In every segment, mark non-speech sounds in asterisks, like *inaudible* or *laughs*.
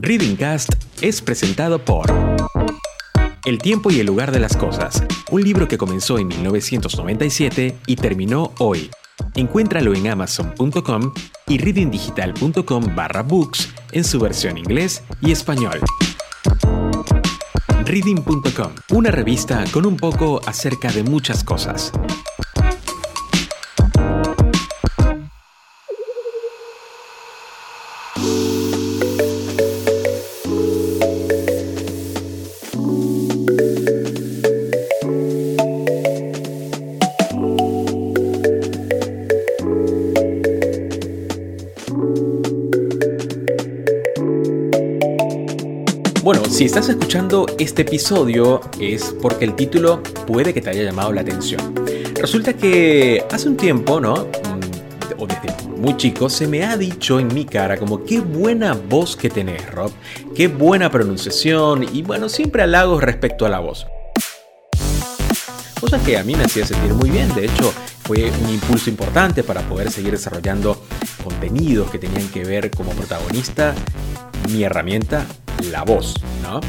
Reading Cast es presentado por El tiempo y el lugar de las cosas, un libro que comenzó en 1997 y terminó hoy. Encuéntralo en amazon.com y readingdigital.com barra books en su versión inglés y español. Reading.com, una revista con un poco acerca de muchas cosas. Si estás escuchando este episodio es porque el título puede que te haya llamado la atención. Resulta que hace un tiempo, ¿no? Mm, o desde muy chico, se me ha dicho en mi cara como qué buena voz que tenés, Rob, qué buena pronunciación y bueno, siempre halagos respecto a la voz. Cosa que a mí me hacía sentir muy bien, de hecho fue un impulso importante para poder seguir desarrollando contenidos que tenían que ver como protagonista mi herramienta la voz, ¿no?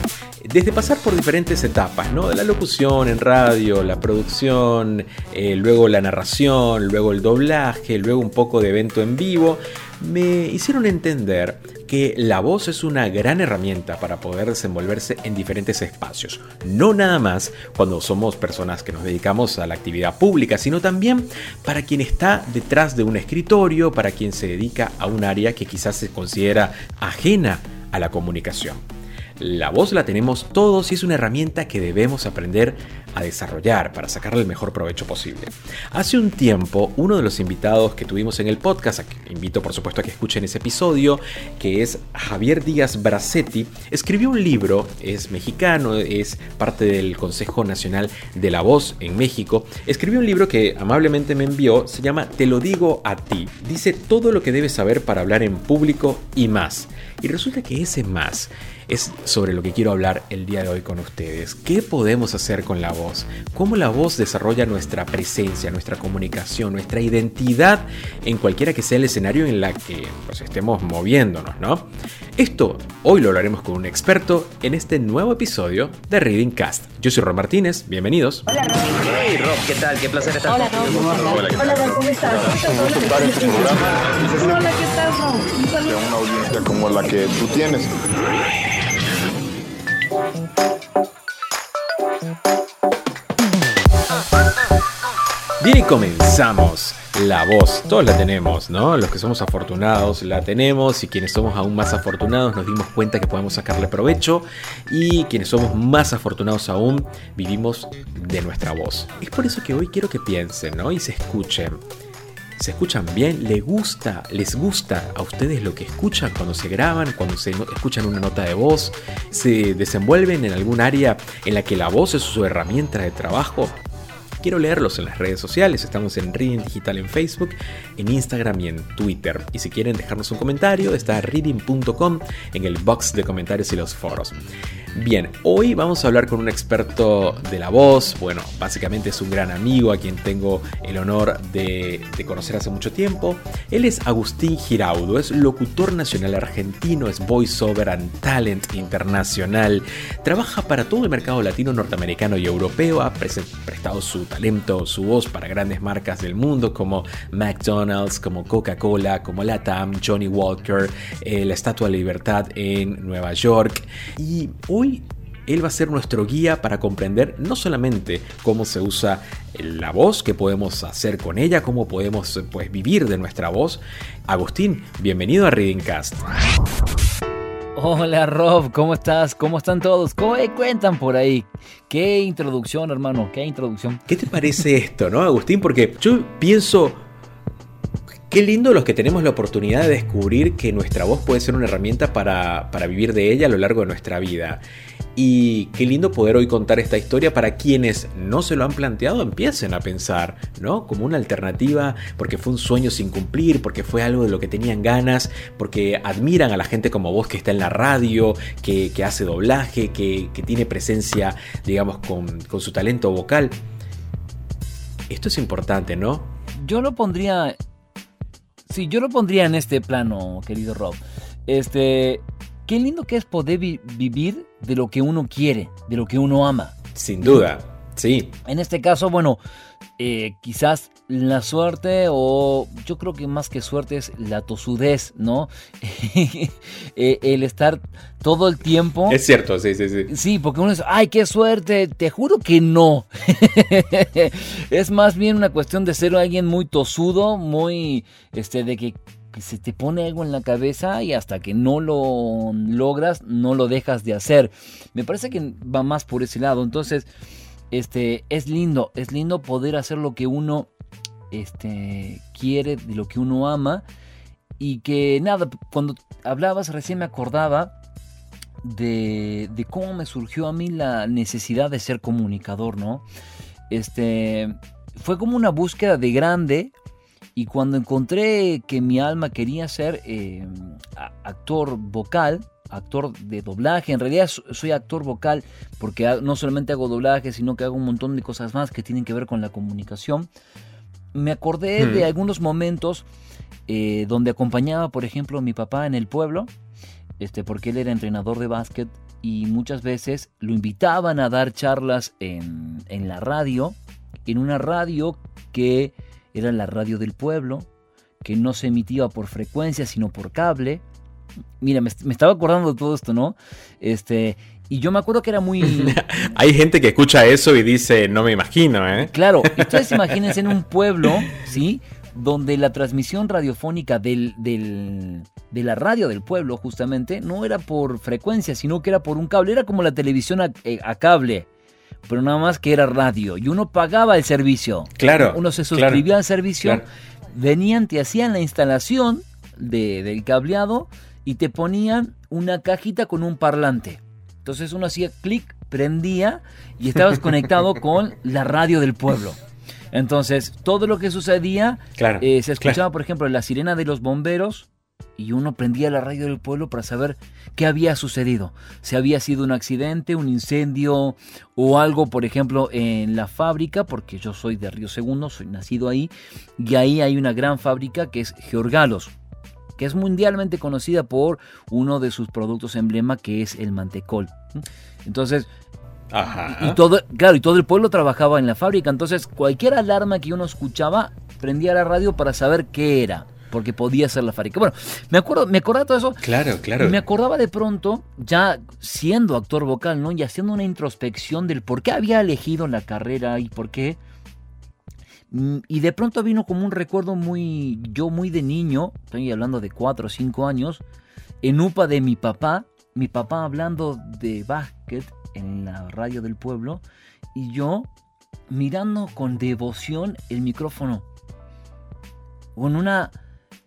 Desde pasar por diferentes etapas, ¿no? De la locución en radio, la producción, eh, luego la narración, luego el doblaje, luego un poco de evento en vivo, me hicieron entender que la voz es una gran herramienta para poder desenvolverse en diferentes espacios. No nada más cuando somos personas que nos dedicamos a la actividad pública, sino también para quien está detrás de un escritorio, para quien se dedica a un área que quizás se considera ajena a la comunicación. La voz la tenemos todos y es una herramienta que debemos aprender a desarrollar para sacarle el mejor provecho posible. Hace un tiempo, uno de los invitados que tuvimos en el podcast, invito por supuesto a que escuchen ese episodio, que es Javier Díaz Bracetti, escribió un libro, es mexicano, es parte del Consejo Nacional de la Voz en México, escribió un libro que amablemente me envió, se llama Te lo digo a ti, dice todo lo que debes saber para hablar en público y más. Y resulta que ese más es sobre lo que quiero hablar el día de hoy con ustedes. ¿Qué podemos hacer con la voz? ¿Cómo la voz desarrolla nuestra presencia, nuestra comunicación, nuestra identidad en cualquiera que sea el escenario en la que pues, estemos moviéndonos, ¿no? Esto hoy lo hablaremos con un experto en este nuevo episodio de Reading Cast. Yo soy Rob Martínez, bienvenidos. Hola Rob. Hey Rob, ¿qué tal? Qué placer estar Hola Rob. Hola Rob, ¿cómo estás? Hola, ¿qué tal Rob? De saludo. una audiencia como la que tú tienes. Bien y comenzamos. La voz, todos la tenemos, ¿no? Los que somos afortunados la tenemos y quienes somos aún más afortunados nos dimos cuenta que podemos sacarle provecho y quienes somos más afortunados aún vivimos de nuestra voz. Es por eso que hoy quiero que piensen, ¿no? Y se escuchen. ¿Se escuchan bien? ¿Les gusta? ¿Les gusta a ustedes lo que escuchan cuando se graban, cuando se escuchan una nota de voz? ¿Se desenvuelven en algún área en la que la voz es su herramienta de trabajo? Quiero leerlos en las redes sociales. Estamos en Reading Digital en Facebook, en Instagram y en Twitter. Y si quieren dejarnos un comentario, está reading.com en el box de comentarios y los foros. Bien, hoy vamos a hablar con un experto de la voz. Bueno, básicamente es un gran amigo a quien tengo el honor de, conocer hace mucho tiempo. Él es Agustín Giraudo, es locutor nacional argentino, es voiceover and talent internacional. Trabaja para todo el mercado latino, norteamericano y europeo. Ha prestado su talento, su voz para grandes marcas del mundo como McDonald's, como Coca-Cola, como Latam, Johnny Walker, eh, la Estatua de Libertad en Nueva York. Y hoy él va a ser nuestro guía para comprender no solamente cómo se usa la voz, qué podemos hacer con ella, cómo podemos pues, vivir de nuestra voz. Agustín, bienvenido a Reading Cast. Hola Rob, ¿cómo estás? ¿Cómo están todos? ¿Cómo me cuentan por ahí? Qué introducción, hermano, qué introducción. ¿Qué te parece esto, no, Agustín? Porque yo pienso, qué lindo los que tenemos la oportunidad de descubrir que nuestra voz puede ser una herramienta para, para vivir de ella a lo largo de nuestra vida. Y qué lindo poder hoy contar esta historia para quienes no se lo han planteado, empiecen a pensar, ¿no? Como una alternativa, porque fue un sueño sin cumplir, porque fue algo de lo que tenían ganas, porque admiran a la gente como vos que está en la radio, que, que hace doblaje, que, que tiene presencia, digamos, con, con su talento vocal. Esto es importante, ¿no? Yo lo pondría. Sí, yo lo pondría en este plano, querido Rob. Este. qué lindo que es poder vivir de lo que uno quiere, de lo que uno ama. Sin duda, sí. En este caso, bueno, eh, quizás la suerte o yo creo que más que suerte es la tosudez, ¿no? *laughs* Eh, el estar todo el tiempo. Es cierto, sí, sí, sí. Sí, porque uno dice, ay, qué suerte, te juro que no. *laughs* es más bien una cuestión de ser alguien muy tosudo, muy, este, de que se te pone algo en la cabeza y hasta que no lo logras, no lo dejas de hacer. Me parece que va más por ese lado. Entonces, este, es lindo, es lindo poder hacer lo que uno este, quiere, de lo que uno ama. Y que nada, cuando hablabas recién me acordaba de, cómo me surgió a mí la necesidad de ser comunicador, ¿no? Este, fue como una búsqueda de grande y cuando encontré que mi alma quería ser eh, actor vocal, actor de doblaje. En realidad soy actor vocal porque no solamente hago doblaje, sino que hago un montón de cosas más que tienen que ver con la comunicación. Me acordé de algunos momentos eh, donde acompañaba, por ejemplo, a mi papá en el pueblo, este, porque él era entrenador de básquet y muchas veces lo invitaban a dar charlas en, en la radio, en una radio que era la radio del pueblo, que no se emitía por frecuencia, sino por cable Mira, me, estaba acordando de todo esto, ¿no? Este, y yo me acuerdo que era muy... *laughs* Hay gente que escucha eso y dice, no me imagino, ¿eh? Claro, ustedes *laughs* imagínense en un pueblo, ¿sí? Donde la transmisión radiofónica del, de la radio del pueblo, justamente, no era por frecuencia, sino que era por un cable. Era como la televisión a, eh, cable, pero nada más que era radio. Y uno pagaba el servicio. Claro. Uno se suscribía al servicio, venían, te hacían la instalación de, del cableado y te ponían una cajita con un parlante. Entonces uno hacía clic, prendía y estabas *laughs* conectado con la radio del pueblo. Entonces, todo lo que sucedía, eh, se escuchaba, por ejemplo, la sirena de los bomberos y uno prendía la radio del pueblo para saber qué había sucedido. Si había sido un accidente, un incendio o algo, por ejemplo, en la fábrica, porque yo soy de Río Segundo, soy nacido ahí, y ahí hay una gran fábrica que es Georgalos que es mundialmente conocida por uno de sus productos emblema que es el mantecol. Entonces, Y, todo, claro, y todo el pueblo trabajaba en la fábrica, entonces cualquier alarma que uno escuchaba prendía la radio para saber qué era porque podía ser la fábrica. Bueno, me acuerdo, me acordaba de todo eso. Claro, claro. Y me acordaba de pronto, ya siendo actor vocal, ¿no? Y haciendo una introspección del por qué había elegido la carrera y por qué y de pronto vino como un recuerdo muy, yo muy de niño, estoy hablando de 4 o 5 años, en UPA de mi papá, mi papá hablando de básquet en la radio del pueblo y yo mirando con devoción el micrófono, con una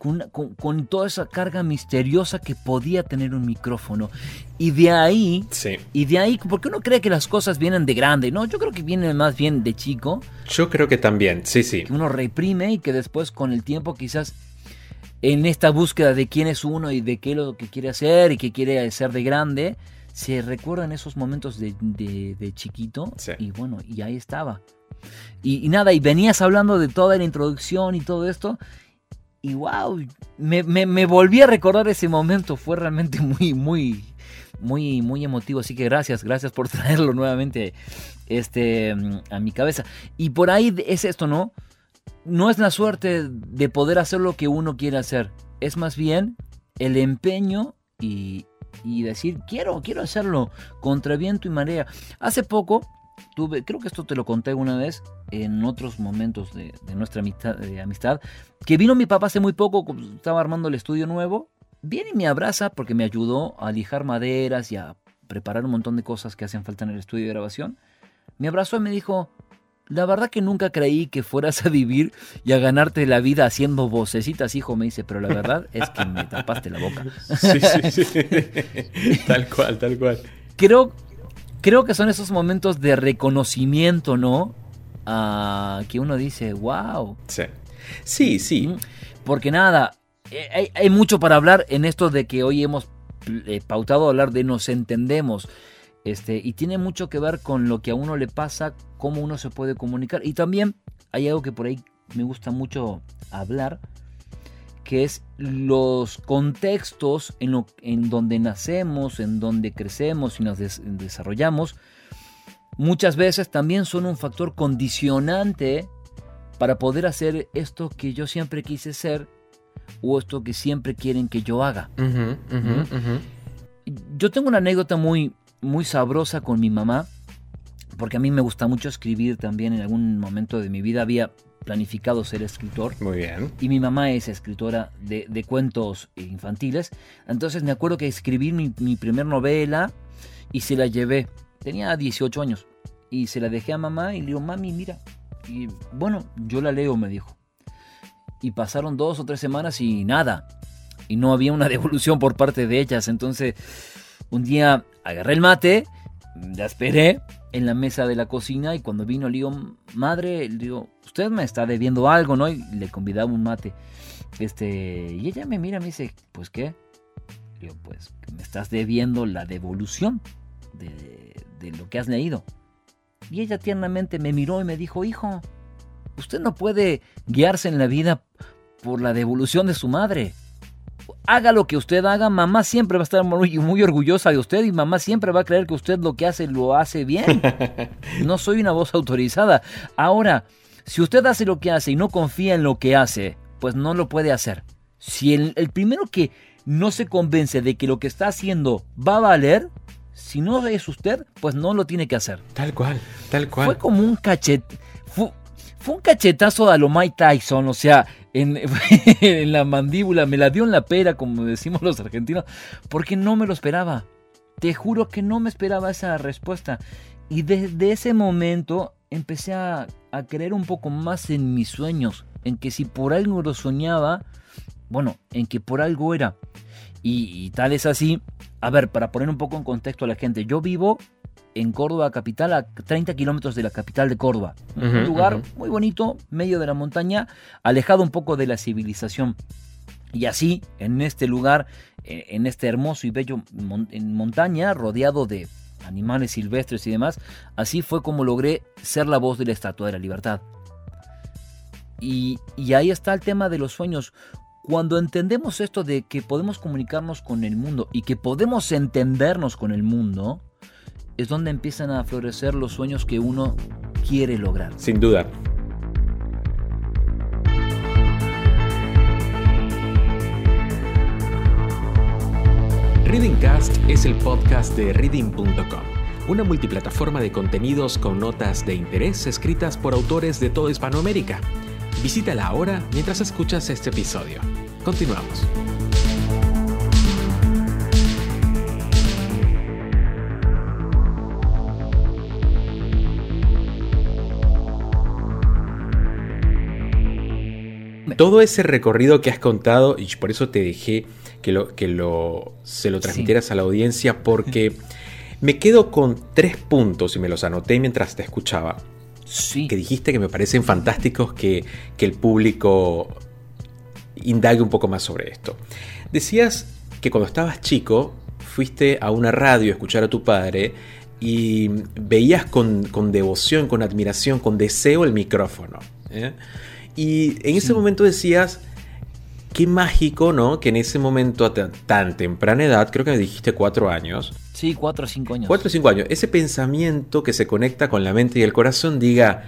con, toda esa carga misteriosa que podía tener un micrófono. Y de ahí, y de ahí, porque uno cree que las cosas vienen de grande, ¿no? Yo creo que vienen más bien de chico. Yo creo que también, sí, sí. Que uno reprime y que después con el tiempo quizás en esta búsqueda de quién es uno y de qué es lo que quiere hacer y qué quiere ser de grande, se recuerdan esos momentos de, chiquito y bueno, y ahí estaba. Y, y, nada, y venías hablando de toda la introducción y todo esto, y wow, me, volví a recordar ese momento, fue realmente muy, muy, muy, muy emotivo. Así que gracias, gracias por *laughs* traerlo nuevamente este, a mi cabeza. Y por ahí es esto, ¿no? No es la suerte de poder hacer lo que uno quiere hacer, es más bien el empeño y, y decir, quiero, quiero hacerlo contra viento y marea. Hace poco tuve, creo que esto te lo conté una vez en otros momentos de, nuestra amistad, de amistad, que vino mi papá hace muy poco, estaba armando el estudio nuevo, viene y me abraza porque me ayudó a lijar maderas y a preparar un montón de cosas que hacen falta en el estudio de grabación. Me abrazó y me dijo, la verdad que nunca creí que fueras a vivir y a ganarte la vida haciendo vocecitas, hijo, me dice, pero la verdad es que me tapaste la boca. *laughs* Sí, sí, sí. tal cual, tal cual. Creo, creo que son esos momentos de reconocimiento, ¿no? Ah, que uno dice, wow. Sí, sí, sí. Porque nada, eh, hay, mucho para hablar en esto de que hoy hemos eh, pautado hablar de nos entendemos. Este, y tiene mucho que ver con lo que a uno le pasa, cómo uno se puede comunicar. Y también hay algo que por ahí me gusta mucho hablar, que es los contextos en, lo, en donde nacemos, en donde crecemos y nos desarrollamos, muchas veces también son un factor condicionante para poder hacer esto que yo siempre quise ser o esto que siempre quieren que yo haga. Yo tengo una anécdota muy, muy sabrosa con mi mamá, porque a mí me gusta mucho escribir también. En algún momento de mi vida había planificado ser escritor. Muy bien. Y mi mamá es escritora de, cuentos infantiles. Entonces me acuerdo que escribí mi, mi primer novela y se la llevé. Tenía 18 años. Y se la dejé a mamá y le digo, mami, mira. Y bueno, yo la leo, me dijo. Y pasaron dos o tres semanas y nada. Y no había una *laughs* devolución por parte de ellas. Entonces, un día agarré el mate, ya esperé en la mesa de la cocina y cuando vino le digo, madre, le digo, usted me está debiendo algo, ¿no? Y le convidaba un mate. Este, y ella me mira y me dice, pues qué. Le digo, pues me estás debiendo la devolución de, de lo que has leído. Y ella tiernamente me miró y me dijo, hijo, usted no puede guiarse en la vida por la devolución de su madre. Haga lo que usted haga, mamá siempre va a estar muy, muy, orgullosa de usted y mamá siempre va a creer que usted lo que hace lo hace bien. *laughs* No soy una voz autorizada. Ahora, si usted hace lo que hace y no confía en lo que hace, pues no lo puede hacer. Si el, el primero que no se convence de que lo que está haciendo va a valer, si no es usted, pues no lo tiene que hacer. Tal cual, tal cual. Fue como un cachet. Fue, un cachetazo a lo Mike Tyson, o sea, en, *laughs* en, la mandíbula, me la dio en la pera, como decimos los argentinos, porque no me lo esperaba. Te juro que no me esperaba esa respuesta. Y desde ese momento empecé a, a creer un poco más en mis sueños, en que si por algo lo soñaba, bueno, en que por algo era. Y, tal es así. A ver, para poner un poco en contexto a la gente, yo vivo en Córdoba capital, a 30 kilómetros de la capital de Córdoba. un lugar muy bonito, medio de la montaña, alejado un poco de la civilización. Y así, en este lugar, eh, en este hermoso y bello en montaña, rodeado de animales silvestres y demás, así fue como logré ser la voz de la Estatua de la Libertad. Y, ahí está el tema de los sueños. Cuando entendemos esto de que podemos comunicarnos con el mundo y que podemos entendernos con el mundo, es donde empiezan a florecer los sueños que uno quiere lograr. Sin duda. Readingcast es el podcast de reading.com, una multiplataforma de contenidos con notas de interés escritas por autores de toda Hispanoamérica. Visítala ahora mientras escuchas este episodio. Continuamos. Todo ese recorrido que has contado, y por eso te dejé que, lo, que lo, se lo transmitieras a la audiencia, porque *laughs* me quedo con tres puntos y me los anoté mientras te escuchaba que dijiste que me parecen fantásticos que, el público indague un poco más sobre esto. Decías que cuando estabas chico fuiste a una radio a escuchar a tu padre y veías con, devoción, con admiración, con deseo el micrófono. ¿eh? Y en ese momento decías, qué mágico, ¿no? Que en ese momento a tan temprana edad, creo que me dijiste cuatro años, Sí, cuatro o cinco años. Cuatro o cinco años. Ese pensamiento que se conecta con la mente y el corazón diga,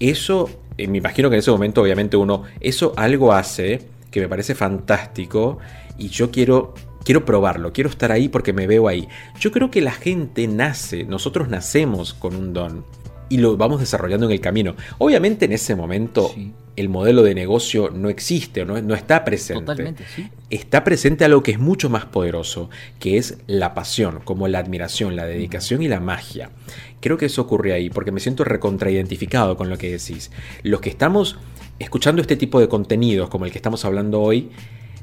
eso, eh, me imagino que en ese momento obviamente uno, eso algo hace que me parece fantástico y yo quiero quiero probarlo, quiero estar ahí porque me veo ahí. Yo creo que la gente nace, nosotros nacemos con un don y lo vamos desarrollando en el camino. Obviamente en ese momento el modelo de negocio no existe, no, no está presente. Totalmente, Está presente algo que es mucho más poderoso, que es la pasión, como la admiración, la dedicación y la magia. Creo que eso ocurre ahí, porque me siento recontraidentificado con lo que decís. Los que estamos escuchando este tipo de contenidos, como el que estamos hablando hoy,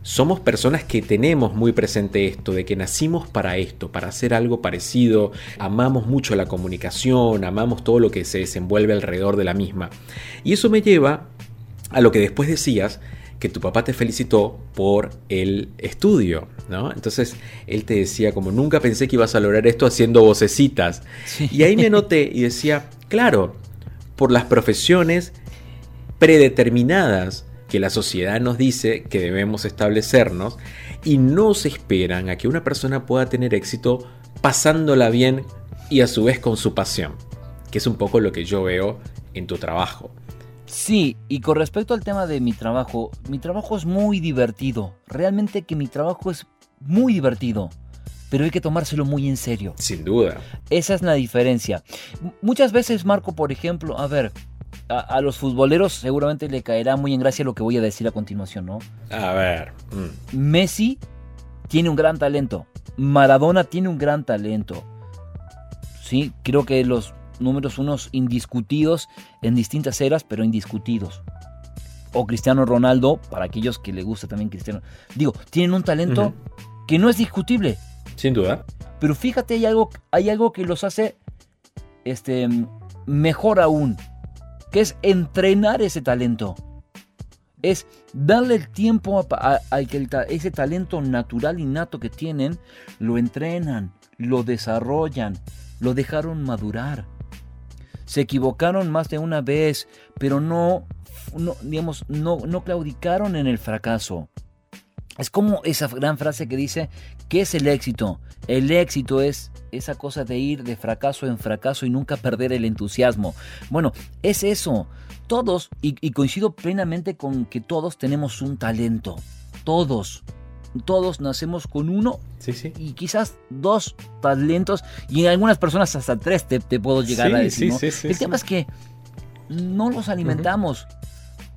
somos personas que tenemos muy presente esto, de que nacimos para esto, para hacer algo parecido, amamos mucho la comunicación, amamos todo lo que se desenvuelve alrededor de la misma. Y eso me lleva a lo que después decías, que tu papá te felicitó por el estudio, ¿no? Entonces él te decía como nunca pensé que ibas a lograr esto haciendo vocecitas. Y ahí me noté y decía, claro, por las profesiones predeterminadas que la sociedad nos dice que debemos establecernos y no se esperan a que una persona pueda tener éxito pasándola bien y a su vez con su pasión, que es un poco lo que yo veo en tu trabajo. Sí, y con respecto al tema de mi trabajo, mi trabajo es muy divertido. Realmente que mi trabajo es muy divertido. Pero hay que tomárselo muy en serio. Sin duda. Esa es la diferencia. Muchas veces, Marco, por ejemplo, a ver, a, los futboleros seguramente le caerá muy en gracia lo que voy a decir a continuación, ¿no? A ver. Mm. Messi tiene un gran talento. Maradona tiene un gran talento. Sí, creo que los números unos indiscutidos en distintas eras, pero indiscutidos. O Cristiano Ronaldo, para aquellos que le gusta también Cristiano. Digo, tienen un talento que no es discutible. Sin duda. Pero fíjate, hay algo, hay algo que los hace este, mejor aún, que es entrenar ese talento. Es darle el tiempo al que ese talento natural innato que tienen, lo entrenan, lo desarrollan, lo dejaron madurar se equivocaron más de una vez, pero no, no digamos, no, no claudicaron en el fracaso. Es como esa gran frase que dice, ¿qué es el éxito? El éxito es esa cosa de ir de fracaso en fracaso y nunca perder el entusiasmo. Bueno, es eso. Todos, y, y coincido plenamente con que todos tenemos un talento. Todos todos nacemos con uno y quizás dos talentos y en algunas personas hasta tres te, puedo llegar a decir. El tema es que no los alimentamos.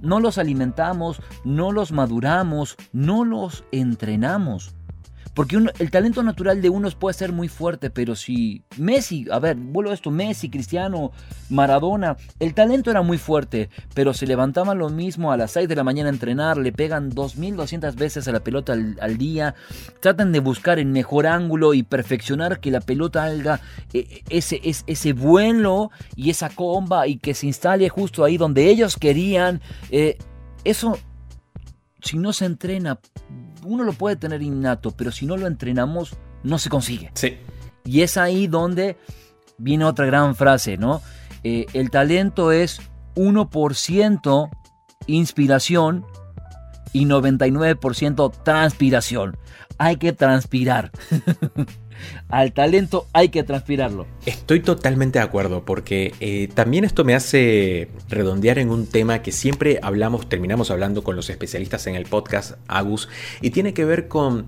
No los alimentamos, no los maduramos, no los entrenamos. Porque el talento natural de unos puede ser muy fuerte, pero si Messi, a ver, vuelvo a esto, Messi, Cristiano, Maradona, el talento era muy fuerte, pero se levantaban lo mismo a las 6 de la mañana a entrenar, le pegan 2.200 veces a la pelota al, día, tratan de buscar el mejor ángulo y perfeccionar que la pelota haga eh, ese, ese, vuelo y esa comba y que se instale justo ahí donde ellos querían. Eh, eso, si no se entrena, uno lo puede tener innato, pero si no lo entrenamos, no se consigue. Sí. Y es ahí donde viene otra gran frase, ¿no? Eh, el talento es 1% inspiración y 99% transpiración. Hay que transpirar. *laughs* Al talento hay que transpirarlo. Estoy totalmente de acuerdo porque eh, también esto me hace redondear en un tema que siempre hablamos, terminamos hablando con los especialistas en el podcast Agus y tiene que ver con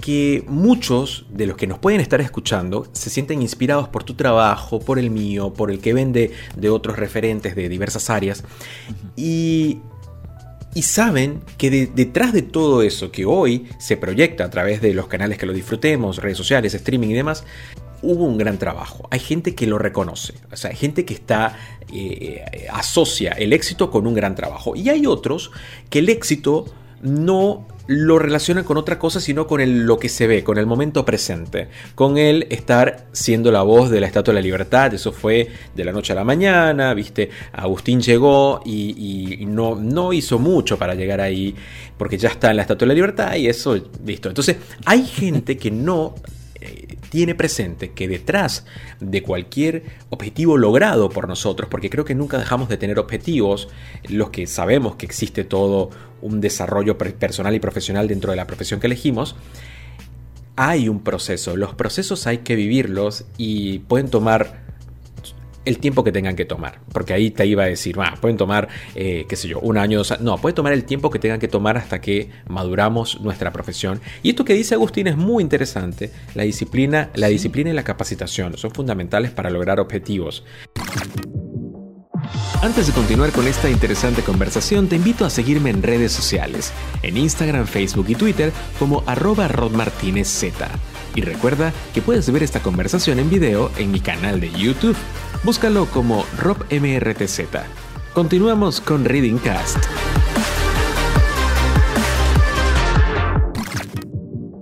que muchos de los que nos pueden estar escuchando se sienten inspirados por tu trabajo, por el mío, por el que vende de otros referentes de diversas áreas y y saben que detrás de todo eso que hoy se proyecta a través de los canales que lo disfrutemos, redes sociales, streaming y demás, hubo un gran trabajo. Hay gente que lo reconoce, o sea, hay gente que está eh, asocia el éxito con un gran trabajo. Y hay otros que el éxito no lo relaciona con otra cosa, sino con el, lo que se ve, con el momento presente, con el estar siendo la voz de la Estatua de la Libertad, eso fue de la noche a la mañana, viste, Agustín llegó y, no, no hizo mucho para llegar ahí, porque ya está en la Estatua de la Libertad y eso, listo. Entonces, hay gente que no tiene presente que detrás de cualquier objetivo logrado por nosotros, porque creo que nunca dejamos de tener objetivos, los que sabemos que existe todo un desarrollo personal y profesional dentro de la profesión que elegimos, hay un proceso. Los procesos hay que vivirlos y pueden tomar el tiempo que tengan que tomar. Porque ahí te iba a decir, pueden tomar, eh, qué sé yo, un año, dos años. No, puede tomar el tiempo que tengan que tomar hasta que maduramos nuestra profesión. Y esto que dice Agustín es muy interesante. La disciplina, la disciplina y la capacitación son fundamentales para lograr objetivos. Antes de continuar con esta interesante conversación, te invito a seguirme en redes sociales, en Instagram, Facebook y Twitter como arroba rodmartinezz. Y recuerda que puedes ver esta conversación en video en mi canal de YouTube. Búscalo como RobMRTZ. Continuamos con Reading Cast.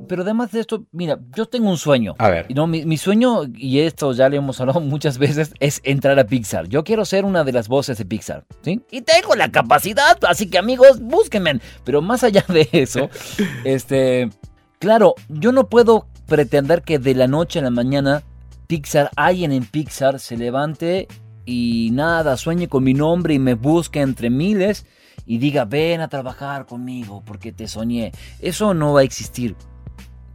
Pero además de esto, mira, yo tengo un sueño. A ver. No, mi, sueño, y esto ya le hemos hablado *laughs* muchas veces, es entrar a Pixar. Yo quiero ser una de las voces de Pixar, ¿sí? Y tengo la capacidad, así que amigos, búsquenme. Pero más allá de eso, *laughs* este, claro, yo no puedo pretender que de la noche a la mañana Pixar, alguien en Pixar se levante y nada, sueñe con mi nombre y me busque entre miles y diga, ven a trabajar conmigo porque te soñé. Eso no va a existir.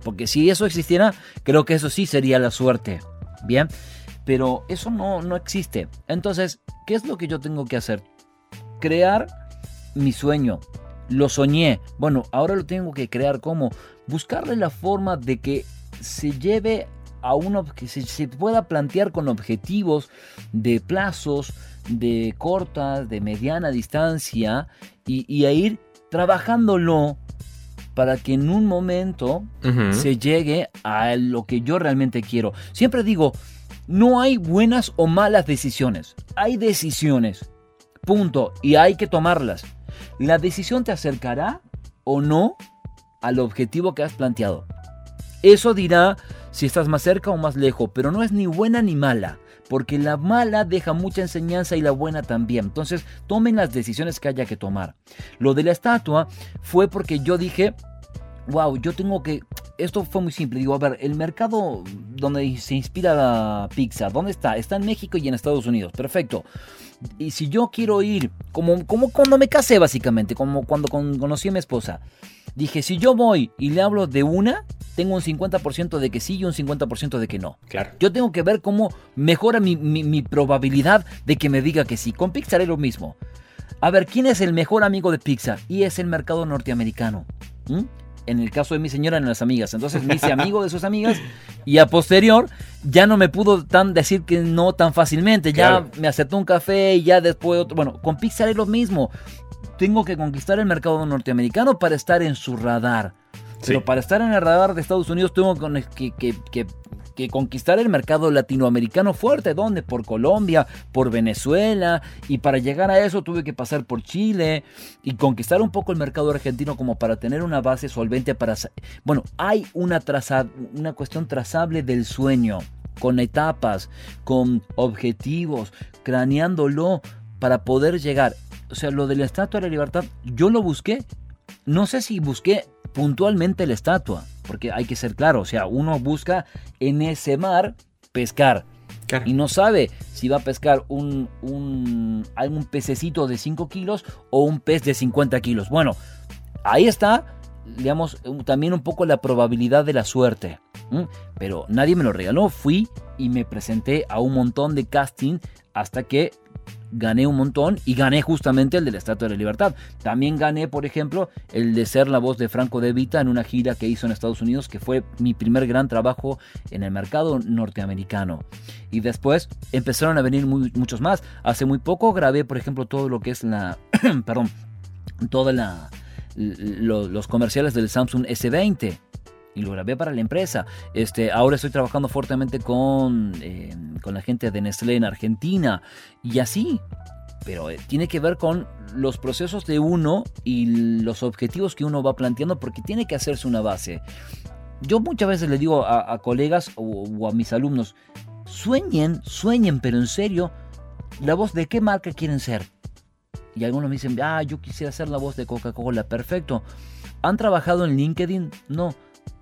Porque si eso existiera, creo que eso sí sería la suerte. Bien, pero eso no, no existe. Entonces, ¿qué es lo que yo tengo que hacer? Crear mi sueño. Lo soñé. Bueno, ahora lo tengo que crear como buscarle la forma de que se lleve a uno que se, pueda plantear con objetivos de plazos, de corta, de mediana distancia y, a ir trabajándolo para que en un momento se llegue a lo que yo realmente quiero. Siempre digo, no hay buenas o malas decisiones, hay decisiones, punto, y hay que tomarlas. La decisión te acercará o no al objetivo que has planteado. Eso dirá si estás más cerca o más lejos, pero no es ni buena ni mala, porque la mala deja mucha enseñanza y la buena también. Entonces, tomen las decisiones que haya que tomar. Lo de la estatua fue porque yo dije, wow, yo tengo que... Esto fue muy simple. Digo, a ver, el mercado donde se inspira la pizza, ¿dónde está? Está en México y en Estados Unidos. Perfecto. Y si yo quiero ir, como, como cuando me casé básicamente, como cuando conocí a mi esposa, dije, si yo voy y le hablo de una, tengo un 50% de que sí y un 50% de que no. Claro. Yo tengo que ver cómo mejora mi, probabilidad de que me diga que sí. Con Pixar es lo mismo. A ver, ¿quién es el mejor amigo de Pixar? Y es el mercado norteamericano. En el caso de mi señora, en las amigas. Entonces me hice amigo de sus amigas y a posterior ya no me pudo tan decir que no tan fácilmente. Ya me aceptó un café y ya después otro. Bueno, con Pixar es lo mismo. Tengo que conquistar el mercado norteamericano para estar en su radar. Pero para estar en el radar de Estados Unidos tengo que, conquistar el mercado latinoamericano fuerte. ¿Dónde? Por Colombia, por Venezuela. Y para llegar a eso tuve que pasar por Chile y conquistar un poco el mercado argentino como para tener una base solvente para... Bueno, hay una, una cuestión trazable del sueño, con etapas, con objetivos, craneándolo para poder llegar. O sea, lo de la Estatua de la Libertad, yo lo busqué. No sé si busqué puntualmente la estatua, porque hay que ser claro, o sea, uno busca en ese mar pescar. Y no sabe si va a pescar un, un, algún pececito de 5 kilos o un pez de 50 kilos. Bueno, ahí está, digamos, también un poco la probabilidad de la suerte. Pero nadie me lo regaló. Fui y me presenté a un montón de casting hasta que gané un montón y gané justamente el de la Estatua de la Libertad. También gané, por ejemplo, el de ser la voz de Franco De Vita en una gira que hizo en Estados Unidos, que fue mi primer gran trabajo en el mercado norteamericano. Y después empezaron a venir muchos más. Hace muy poco grabé, por ejemplo, todo lo que es la... *clears throat* perdón, toda la... los comerciales del Samsung S20 y lo grabé para la empresa. Este, ahora estoy trabajando fuertemente con, eh, con la gente de Nestlé en Argentina y así. Pero eh, tiene que ver con los procesos de uno y los objetivos que uno va planteando porque tiene que hacerse una base. Yo muchas veces le digo a, colegas o, o, a mis alumnos, sueñen, sueñen, pero en serio, la voz de qué marca quieren ser. Y algunos me dicen, ah, yo quisiera ser la voz de Coca-Cola, perfecto. ¿Han trabajado en LinkedIn? No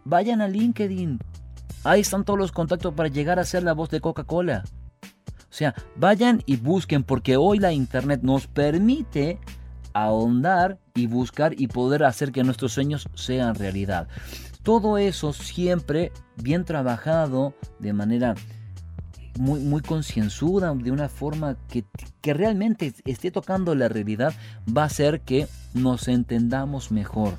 vayan a LinkedIn. Ahí están todos los contactos para llegar a ser la voz de Coca-Cola. O sea, vayan y busquen porque hoy la Internet nos permite ahondar y buscar y poder hacer que nuestros sueños sean realidad. Todo eso siempre bien trabajado de manera muy, muy concienzuda, de una forma que, que realmente esté tocando la realidad, va a hacer que nos entendamos mejor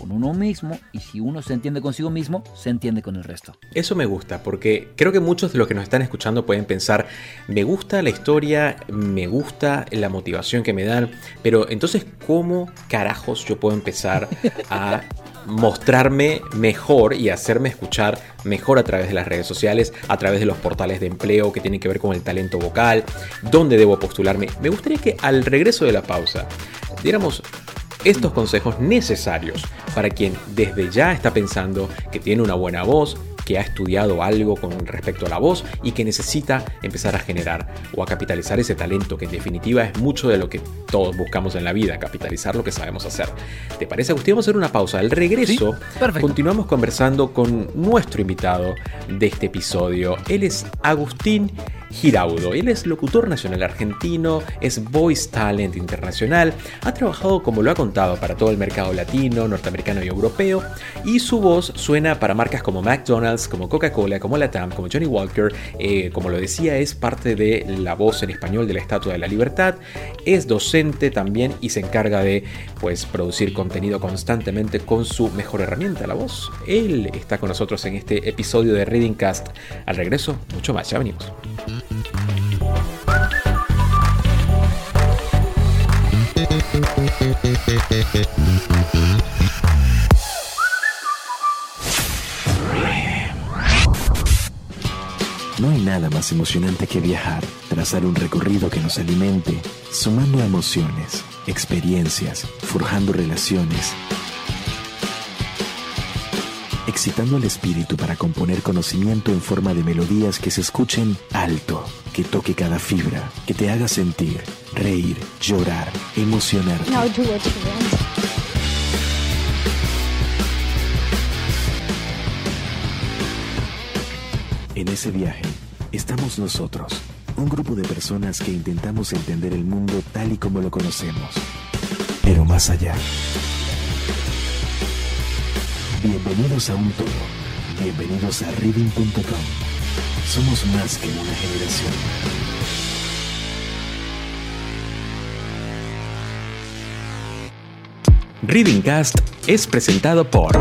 con uno mismo y si uno se entiende consigo mismo, se entiende con el resto. Eso me gusta porque creo que muchos de los que nos están escuchando pueden pensar, me gusta la historia, me gusta la motivación que me dan, pero entonces ¿cómo carajos yo puedo empezar a *laughs* mostrarme mejor y hacerme escuchar mejor a través de las redes sociales, a través de los portales de empleo que tienen que ver con el talento vocal, dónde debo postularme. Me gustaría que al regreso de la pausa diéramos estos consejos necesarios para quien desde ya está pensando que tiene una buena voz, que ha estudiado algo con respecto a la voz y que necesita empezar a generar o a capitalizar ese talento que en definitiva es mucho de lo que todos buscamos en la vida, capitalizar lo que sabemos hacer. ¿Te parece, Agustín? Vamos a hacer una pausa. Al regreso, continuamos conversando con nuestro invitado de este episodio. Él es Agustín Giraudo. Él es locutor nacional argentino, es voice talent internacional, ha trabajado como lo ha contado para todo el mercado latino, norteamericano y europeo, y su voz suena para marcas como McDonald's, como Coca-Cola, como Latam, como Johnny Walker, eh, como lo decía, es parte de la voz en español de la Estatua de la Libertad, es docente también y se encarga de pues producir contenido constantemente con su mejor herramienta, la voz. Él está con nosotros en este episodio de Reading Cast. Al regreso, mucho más, ya venimos. No hay nada más emocionante que viajar, trazar un recorrido que nos alimente, sumando emociones, experiencias, forjando relaciones, excitando el espíritu para componer conocimiento en forma de melodías que se escuchen alto, que toque cada fibra, que te haga sentir, reír, llorar, emocionar. En ese viaje estamos nosotros, un grupo de personas que intentamos entender el mundo tal y como lo conocemos, pero más allá. Bienvenidos a un todo. Bienvenidos a reading.com. Somos más que una generación. Reading Cast es presentado por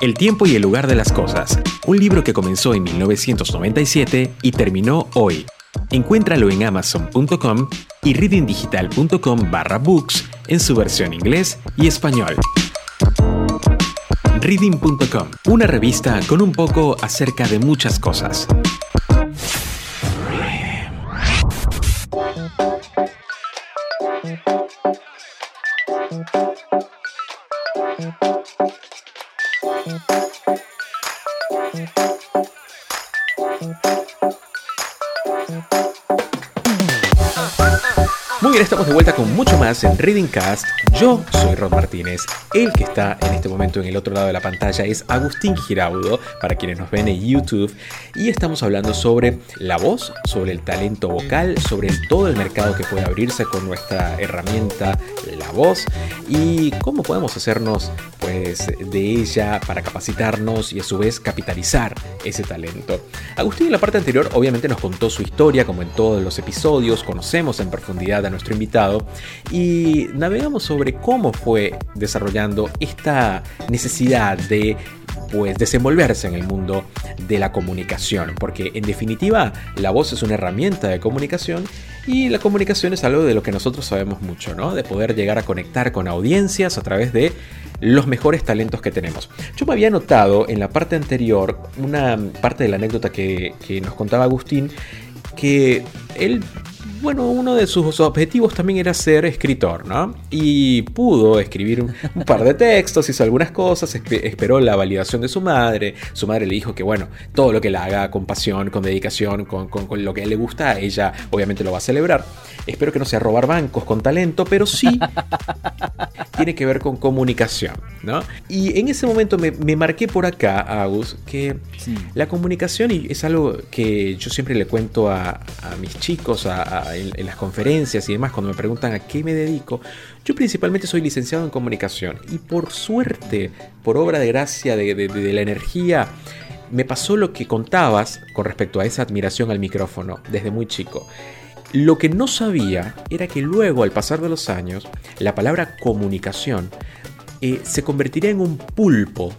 El tiempo y el lugar de las cosas, un libro que comenzó en 1997 y terminó hoy. Encuéntralo en amazon.com y readingdigital.com barra books en su versión inglés y español. Reading.com, una revista con un poco acerca de muchas cosas. Muy bien, estamos de vuelta con mucho más en Reading Cast. Yo soy Rod Martínez. El que está en este momento en el otro lado de la pantalla es Agustín Giraudo, para quienes nos ven en YouTube. Y estamos hablando sobre la voz, sobre el talento vocal, sobre todo el mercado que puede abrirse con nuestra herramienta, la voz, y cómo podemos hacernos pues, de ella para capacitarnos y a su vez capitalizar ese talento. Agustín en la parte anterior obviamente nos contó su historia, como en todos los episodios, conocemos en profundidad a nuestro invitado y navegamos sobre cómo fue desarrollando esta necesidad de pues desenvolverse en el mundo de la comunicación, porque en definitiva la voz es una herramienta de comunicación y la comunicación es algo de lo que nosotros sabemos mucho, ¿no? De poder llegar a conectar con audiencias a través de los mejores talentos que tenemos. Yo me había notado en la parte anterior, una parte de la anécdota que, que nos contaba Agustín, que él bueno, uno de sus objetivos también era ser escritor, ¿no? Y pudo escribir un, par de textos, hizo algunas cosas, esperó la validación de su madre. Su madre le dijo que, bueno, todo lo que la haga con pasión, con dedicación, con, con lo que a él le gusta, ella obviamente lo va a celebrar. Espero que no sea robar bancos con talento, pero sí *laughs* tiene que ver con comunicación, ¿no? Y en ese momento me, marqué por acá, Agus, que la comunicación, y es algo que yo siempre le cuento a, mis chicos en, las conferencias y demás, cuando me preguntan a qué me dedico, yo principalmente soy licenciado en comunicación y por suerte, por obra de gracia de la energía, me pasó lo que contabas con respecto a esa admiración al micrófono desde muy chico. Lo que no sabía era que luego, al pasar de los años, la palabra comunicación eh, se convertiría en un pulpo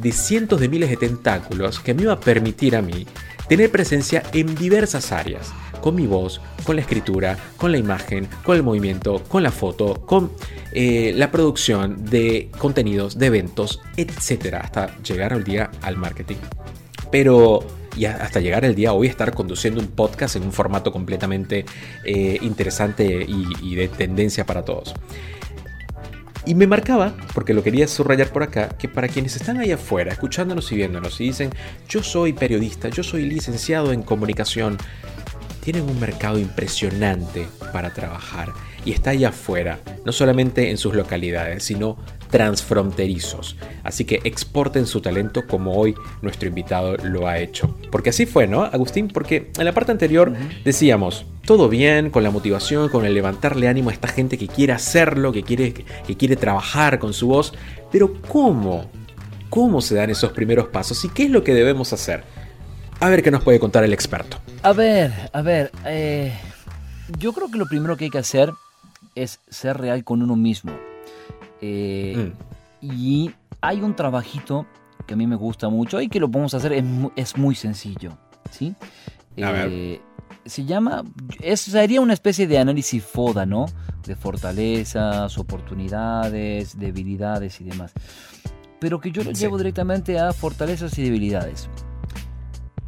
de cientos de miles de tentáculos que me iba a permitir a mí tener presencia en diversas áreas, con mi voz, con la escritura, con la imagen, con el movimiento, con la foto, con eh, la producción de contenidos, de eventos, etc. Hasta llegar al día al marketing. Pero y hasta llegar el día hoy estar conduciendo un podcast en un formato completamente eh, interesante y, de tendencia para todos. Y me marcaba, porque lo quería subrayar por acá, que para quienes están ahí afuera, escuchándonos y viéndonos, y dicen, yo soy periodista, yo soy licenciado en comunicación, tienen un mercado impresionante para trabajar y está allá afuera, no solamente en sus localidades, sino transfronterizos. Así que exporten su talento como hoy nuestro invitado lo ha hecho. Porque así fue, ¿no, Agustín? Porque en la parte anterior decíamos, todo bien con la motivación, con el levantarle ánimo a esta gente que quiere hacerlo, que quiere, que quiere trabajar con su voz, pero ¿cómo? ¿Cómo se dan esos primeros pasos y qué es lo que debemos hacer? A ver qué nos puede contar el experto. A ver, a ver, eh, yo creo que lo primero que hay que hacer es ser real con uno mismo. Eh, mm. Y hay un trabajito que a mí me gusta mucho y que lo podemos hacer, es, muy sencillo. ¿sí? Eh, se llama, es, sería una especie de análisis FODA, ¿no? De fortalezas, oportunidades, debilidades y demás. Pero que yo lo llevo directamente a fortalezas y debilidades.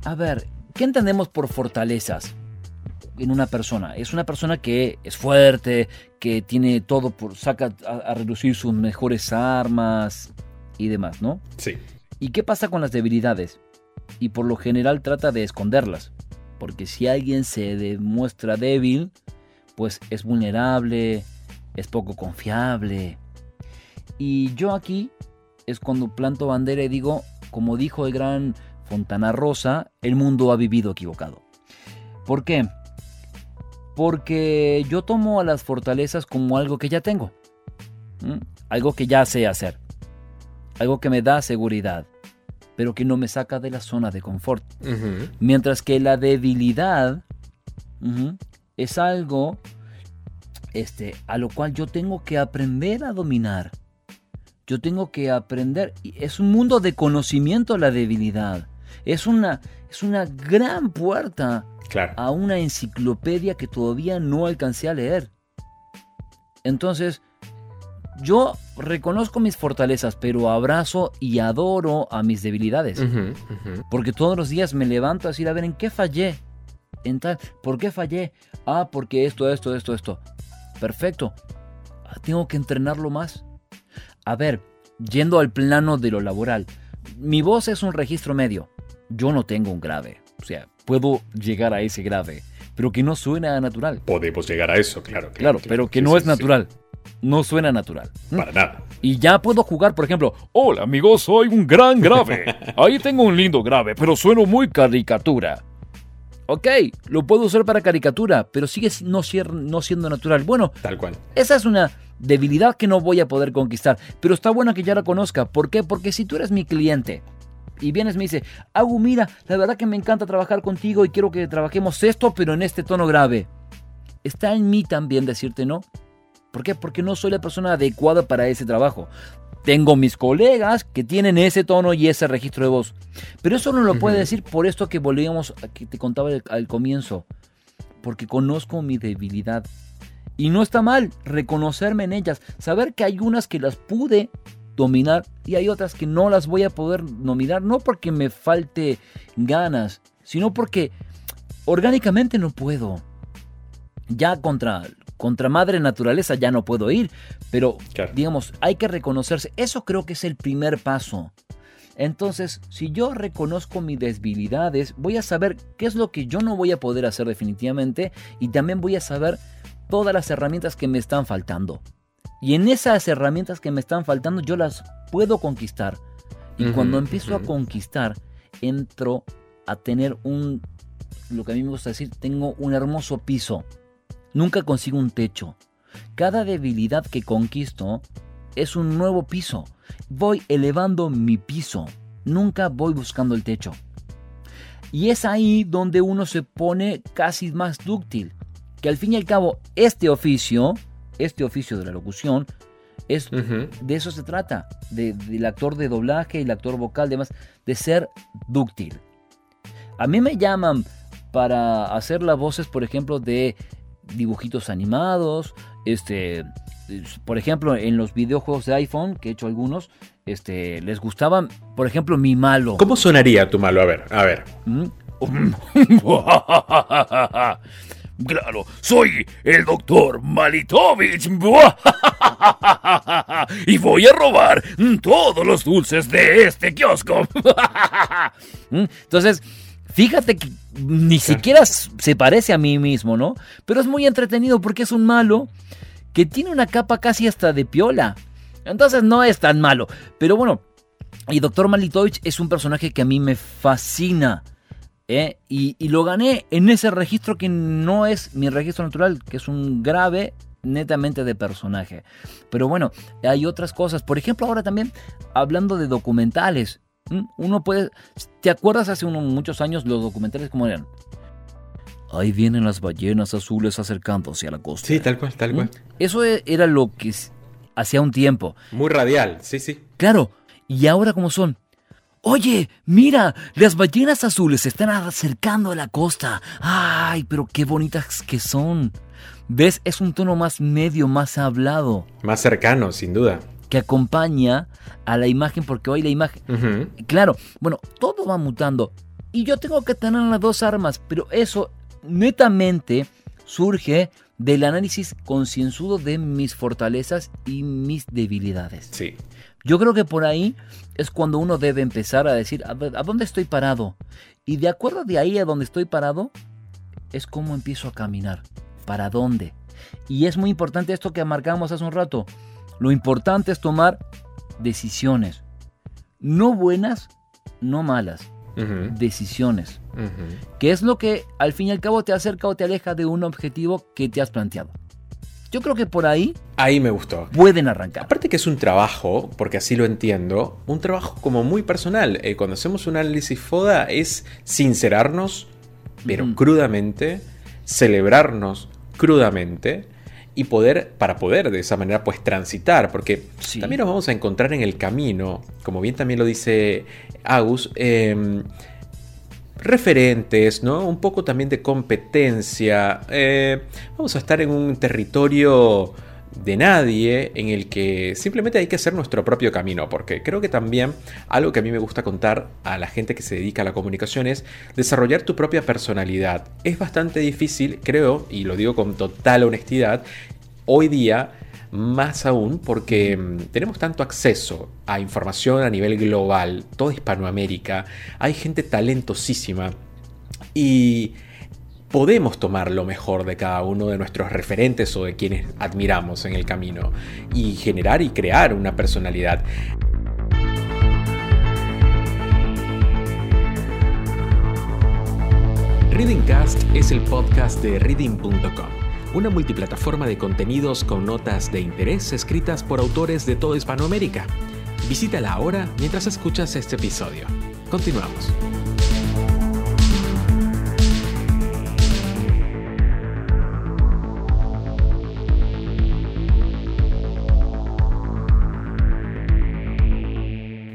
A ver, ¿qué entendemos por fortalezas? en una persona. Es una persona que es fuerte, que tiene todo por. saca a, reducir sus mejores armas y demás, ¿no? Sí. ¿Y qué pasa con las debilidades? Y por lo general trata de esconderlas. Porque si alguien se demuestra débil, pues es vulnerable, es poco confiable. Y yo aquí es cuando planto bandera y digo, como dijo el gran Fontana Rosa, el mundo ha vivido equivocado. ¿Por qué? Porque yo tomo a las fortalezas como algo que ya tengo. Algo que ya sé hacer. Algo que me da seguridad. Pero que no me saca de la zona de confort. Mientras que la debilidad es algo este, a lo cual yo tengo que aprender a dominar. Yo tengo que aprender. Es un mundo de conocimiento la debilidad. Es una, es una gran puerta a una enciclopedia que todavía no alcancé a leer. Entonces, yo reconozco mis fortalezas, pero abrazo y adoro a mis debilidades. Porque todos los días me levanto a decir, a ver, ¿en qué fallé? En tal, ¿por qué fallé? Ah, porque esto, esto, esto, esto. Perfecto. Ah, tengo que entrenarlo más. A ver, yendo al plano de lo laboral. Mi voz es un registro medio. Yo no tengo un grave. O sea, puedo llegar a ese grave, pero que no suena natural. Podemos llegar a eso, claro. Claro, pero que no es natural. No suena natural. Para nada. Y ya puedo jugar, por ejemplo, hola amigo, soy un gran grave. *laughs* Ahí tengo un lindo grave, pero sueno muy caricatura. Ok, lo puedo usar para caricatura, pero sigue no, no siendo natural. Bueno, tal cual. Esa es una debilidad que no voy a poder conquistar, pero está buena que ya la conozca. ¿Por qué? Porque si tú eres mi cliente y vienes y me dice, Agu, mira, la verdad que me encanta trabajar contigo y quiero que trabajemos esto, pero en este tono grave. Está en mí también decirte no. ¿Por qué? Porque no soy la persona adecuada para ese trabajo. Tengo mis colegas que tienen ese tono y ese registro de voz. Pero eso no lo puede decir por esto que volvíamos, que te contaba al comienzo. Porque conozco mi debilidad. Y no está mal reconocerme en ellas. Saber que hay unas que las pude dominar y hay otras que no las voy a poder dominar, no porque me falte ganas, sino porque orgánicamente no puedo. Ya contra, contra madre naturaleza ya no puedo ir, pero digamos, hay que reconocerse. Eso creo que es el primer paso. Entonces, si yo reconozco mis debilidades, voy a saber qué es lo que yo no voy a poder hacer definitivamente y también voy a saber todas las herramientas que me están faltando. Y en esas herramientas que me están faltando yo las puedo conquistar. Y cuando empiezo a conquistar, entro a tener un, lo que a mí me gusta decir, tengo un hermoso piso. Nunca consigo un techo. Cada debilidad que conquisto es un nuevo piso. Voy elevando mi piso. Nunca voy buscando el techo. Y es ahí donde uno se pone casi más dúctil. Que al fin y al cabo, este oficio este oficio de la locución, es, de eso se trata, del actor de doblaje y el actor vocal, demás, de ser dúctil. A mí me llaman para hacer las voces, por ejemplo, de dibujitos animados, este, por ejemplo, en los videojuegos de iPhone, que he hecho algunos, este, les gustaban, por ejemplo, mi malo. ¿Cómo sonaría tu malo? A ver, a ver. ¿Mm? *laughs* *laughs* Claro, soy el doctor Malitovich. *laughs* y voy a robar todos los dulces de este kiosco. *laughs* Entonces, Fíjate que ni siquiera se parece a mí mismo, ¿no? Pero es muy entretenido porque es un malo que tiene una capa casi hasta de piola. Entonces no es tan malo. Pero bueno, y Dr. Malitovich es un personaje que a mí me fascina. ¿Eh? Y, y lo gané en ese registro que no es mi registro natural, que es un grave netamente de personaje. Pero bueno, hay otras cosas. Por ejemplo, ahora también hablando de documentales. Uno puede... ¿Te acuerdas hace unos, muchos años los documentales como eran? Ahí vienen las ballenas azules acercándose a la costa. Sí, tal cual, tal cual. Eso e- era lo que hacía un tiempo. Muy radial, sí, sí. Claro, y ahora como son. Oye, mira, las ballenas azules se están acercando a la costa. Ay, pero qué bonitas que son. ¿Ves? Es un tono más medio, más hablado, Más cercano, sin duda. que acompaña a la imagen, porque hoy la imagen... Claro, bueno, todo va mutando. Y yo tengo que tener las dos armas, pero eso netamente surge del análisis concienzudo de mis fortalezas y mis debilidades. Sí. Yo creo que por ahí es cuando uno debe empezar a decir, a, ver, ¿a dónde estoy parado? Y de acuerdo de ahí a donde estoy parado, es cómo empiezo a caminar. ¿Para dónde? Y es muy importante esto que marcamos hace un rato. Lo importante es tomar decisiones. No buenas, no malas. Decisiones. Que es lo que al fin y al cabo te acerca o te aleja de un objetivo que te has planteado. Yo creo que por ahí Ahí me gustó. pueden arrancar. Aparte que es un trabajo, porque así lo entiendo, un trabajo como muy personal. Eh, cuando hacemos un análisis FODA es sincerarnos, pero crudamente, celebrarnos crudamente y poder, para poder de esa manera pues transitar, porque Sí. también nos vamos a encontrar en el camino, como bien también lo dice Agus, em, referentes, ¿no? Un poco también de competencia. eh, vamos a estar en un territorio de nadie en el que simplemente hay que hacer nuestro propio camino, porque creo que también algo que a mí me gusta contar a la gente que se dedica a la comunicación es desarrollar tu propia personalidad. Es bastante difícil, creo, y lo digo con total honestidad, hoy día más aún porque mm, tenemos tanto acceso a información a nivel global, toda Hispanoamérica, hay gente talentosísima y podemos tomar lo mejor de cada uno de nuestros referentes o de quienes admiramos en el camino y generar y crear una personalidad. Readingcast es el podcast de reading.com, una multiplataforma de contenidos con notas de interés escritas por autores de toda Hispanoamérica. Visítala ahora mientras escuchas este episodio. Continuamos.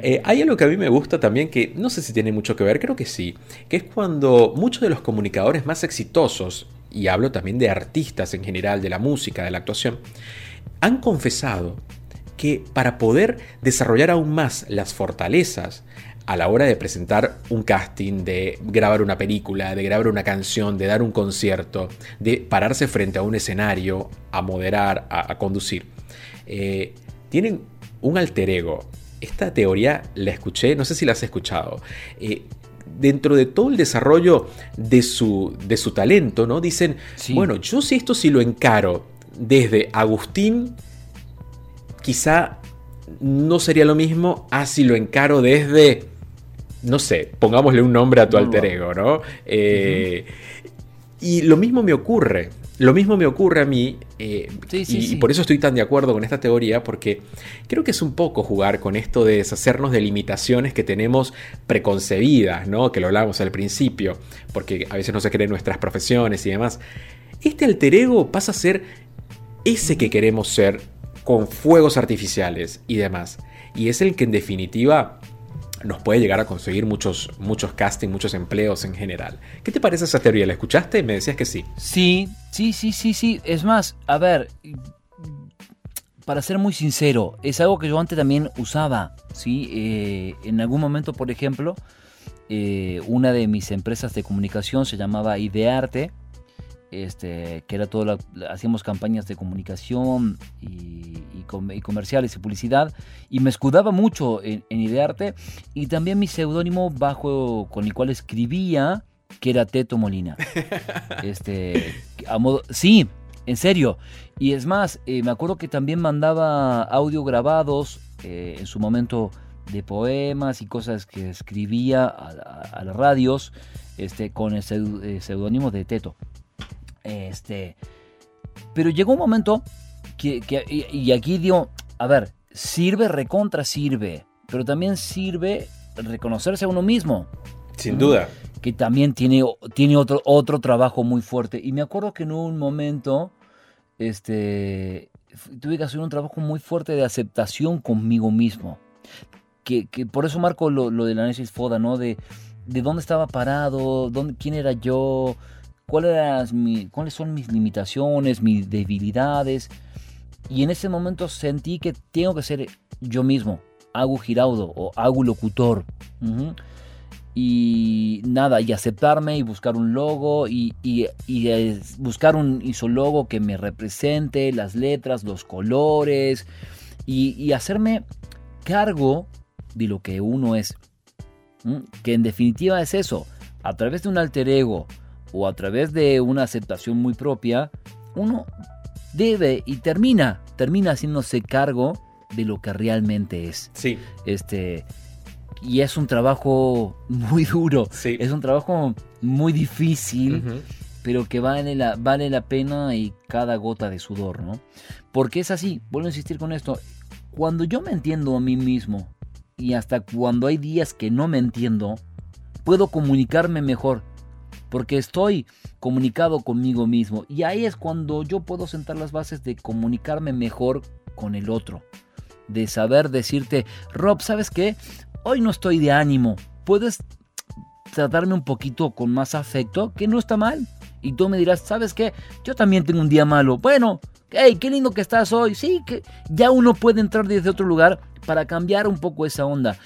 Eh, hay algo que a mí me gusta también que no sé si tiene mucho que ver, creo que sí, que es cuando muchos de los comunicadores más exitosos, y hablo también de artistas en general, de la música, de la actuación, han confesado que para poder desarrollar aún más las fortalezas a la hora de presentar un casting, de grabar una película, de grabar una canción, de dar un concierto, de pararse frente a un escenario, a moderar, a, conducir, eh, tienen un alter ego. Esta teoría la escuché, no sé si la has escuchado. Eh, dentro de todo el desarrollo de su, de su talento, ¿no? Dicen, Sí. bueno, yo si esto sí lo encaro desde Agustín, quizá no sería lo mismo a si lo encaro desde, no sé, pongámosle un nombre a tu alter ego, ¿no? Eh, Y lo mismo me ocurre, lo mismo me ocurre a mí, eh, Sí, sí, y, y por eso estoy tan de acuerdo con esta teoría, porque creo que es un poco jugar con esto de deshacernos de limitaciones que tenemos preconcebidas, ¿no? Que lo hablábamos al principio, porque a veces no se creen nuestras profesiones y demás. Este alter ego pasa a ser ese que queremos ser con fuegos artificiales y demás. Y es el que en definitiva nos puede llegar a conseguir muchos, muchos castings, muchos empleos en general. ¿Qué te parece esa teoría? ¿La escuchaste? Me decías que sí. Sí, sí, sí, sí, sí. Es más, a ver, para ser muy sincero, es algo que yo antes también usaba, ¿sí? Eh, en algún momento, por ejemplo, eh, una de mis empresas de comunicación se llamaba Idearte este, que era todo, la- hacíamos campañas de comunicación y, y com- y comerciales y publicidad, y me escudaba mucho en, en idearte, y también mi seudónimo bajo con el cual escribía, que era Teto Molina. *laughs* Este, a modo, sí, en serio. Y es más, eh, me acuerdo que también mandaba audio grabados eh, en su momento de poemas y cosas que escribía a, a- a las radios este, con el eh, seudónimo de Teto. Este, pero llegó un momento que, que- y, aquí digo, a ver, sirve, recontra sirve, pero también sirve reconocerse a uno mismo Sin duda. que también tiene, tiene otro, otro trabajo muy fuerte. Y me acuerdo que en un momento este, tuve que hacer un trabajo muy fuerte de aceptación conmigo mismo. Que, que por eso marco lo, lo del análisis FODA, ¿no? De, de dónde estaba parado, dónde, quién era yo, cuál eras mi- cuáles son mis limitaciones, mis debilidades. Y en ese momento sentí que tengo que ser yo mismo, Agu Giraudo o Agu Locutor. Ujú y nada, y aceptarme y buscar un logo y, y- y, buscar un isologo que me represente, las letras, los colores y, y hacerme cargo de lo que uno es. ¿Mm? Que en definitiva es eso, a través de un alter ego o a través de una aceptación muy propia, uno debe y termina, termina haciéndose cargo de lo que realmente es. Sí, Este, y es un trabajo muy duro. sí. Es un trabajo muy difícil, pero que vale la, vale la pena y cada gota de sudor, ¿no? Porque es así, vuelvo a insistir con esto. Cuando yo me entiendo a mí mismo y hasta cuando hay días que no me entiendo, puedo comunicarme mejor. Porque estoy comunicado conmigo mismo. Y ahí es cuando yo puedo sentar las bases de comunicarme mejor con el otro. De saber decirte, Rob, ¿sabes qué? Hoy no estoy de ánimo. ¿Puedes tratarme un poquito con más afecto? Que no está mal. Y tú me dirás, ¿sabes qué? Yo también tengo un día malo. Bueno, hey, qué lindo que estás hoy. Sí, que ya uno puede entrar desde otro lugar para cambiar un poco esa onda.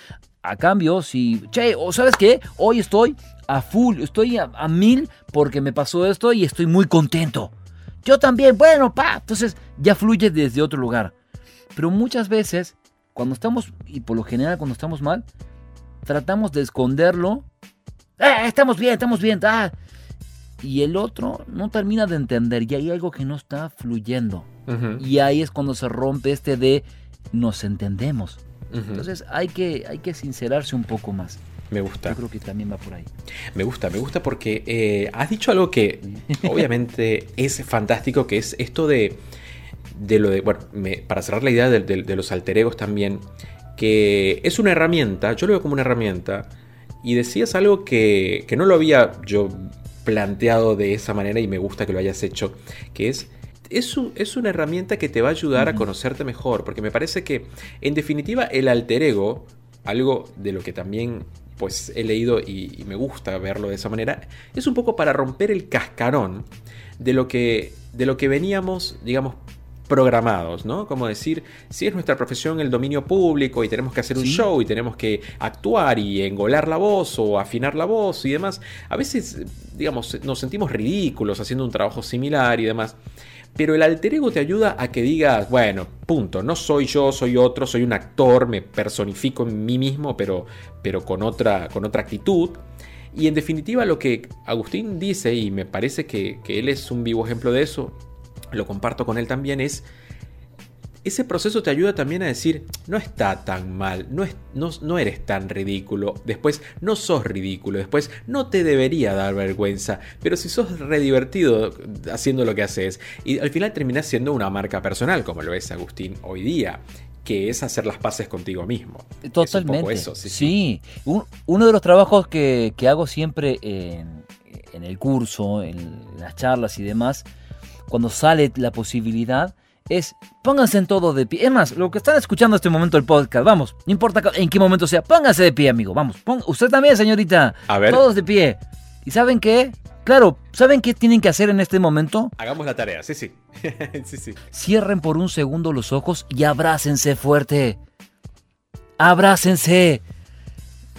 A cambio, si, che, o sabes qué, hoy estoy a full, estoy a, a mil porque me pasó esto y estoy muy contento. Yo también, bueno, pa, entonces ya fluye desde otro lugar. Pero muchas veces, cuando estamos, y por lo general cuando estamos mal, tratamos de esconderlo. ¡Eh, estamos bien, estamos bien! ah". Y el otro no termina de entender y hay algo que no está fluyendo. Ujú. Y ahí es cuando se rompe este de nos entendemos. Ujú. Entonces hay que, hay que sincerarse un poco más. Me gusta. Yo creo que también va por ahí. Me gusta, me gusta porque eh, has dicho algo que *laughs* obviamente es fantástico, que es esto de, de lo de, bueno, me- para cerrar la idea de, de- de los alter egos también, que es una herramienta, yo lo veo como una herramienta, y decías algo que, que no lo había yo planteado de esa manera y me gusta que lo hayas hecho, que es... Es, un- es una herramienta que te va a ayudar a conocerte mejor, porque me parece que, en definitiva, el alter ego, algo de lo que también pues he leído y, y me gusta verlo de esa manera, es un poco para romper el cascarón de lo que, de lo que veníamos, digamos, programados, ¿no? Como decir, si es nuestra profesión el dominio público y tenemos que hacer un Sí. show y tenemos que actuar y engolar la voz o afinar la voz y demás, a veces, digamos, nos sentimos ridículos haciendo un trabajo similar y demás. Pero el alter ego te ayuda a que digas, bueno, punto, no soy yo, soy otro, soy un actor, me personifico en mí mismo, pero, pero con, otra, con otra actitud. Y en definitiva lo que Agustín dice, y me parece que, que él es un vivo ejemplo de eso, lo comparto con él también, es ese proceso te ayuda también a decir, no está tan mal, no, es, no, no eres tan ridículo, después no sos ridículo, después no te debería dar vergüenza, pero si sos re divertido haciendo lo que haces, y al final terminás siendo una marca personal, como lo es Agustín hoy día, que es hacer las paces contigo mismo. Es un Totalmente. poco eso, sí, sí. Un- uno de los trabajos que, que hago siempre en, en el curso, en las charlas y demás, cuando sale la posibilidad, es pónganse en todo de pie. Es más, lo que están escuchando en este momento el podcast, vamos, no importa en qué momento sea, pónganse de pie, amigo, vamos. pon- usted también, señorita. A ver. Todos de pie. ¿Y saben qué? Claro, ¿saben qué tienen que hacer en este momento? Hagamos la tarea, sí, sí. *laughs* sí, sí. Cierren por un segundo los ojos y abrácense fuerte. Abrácense.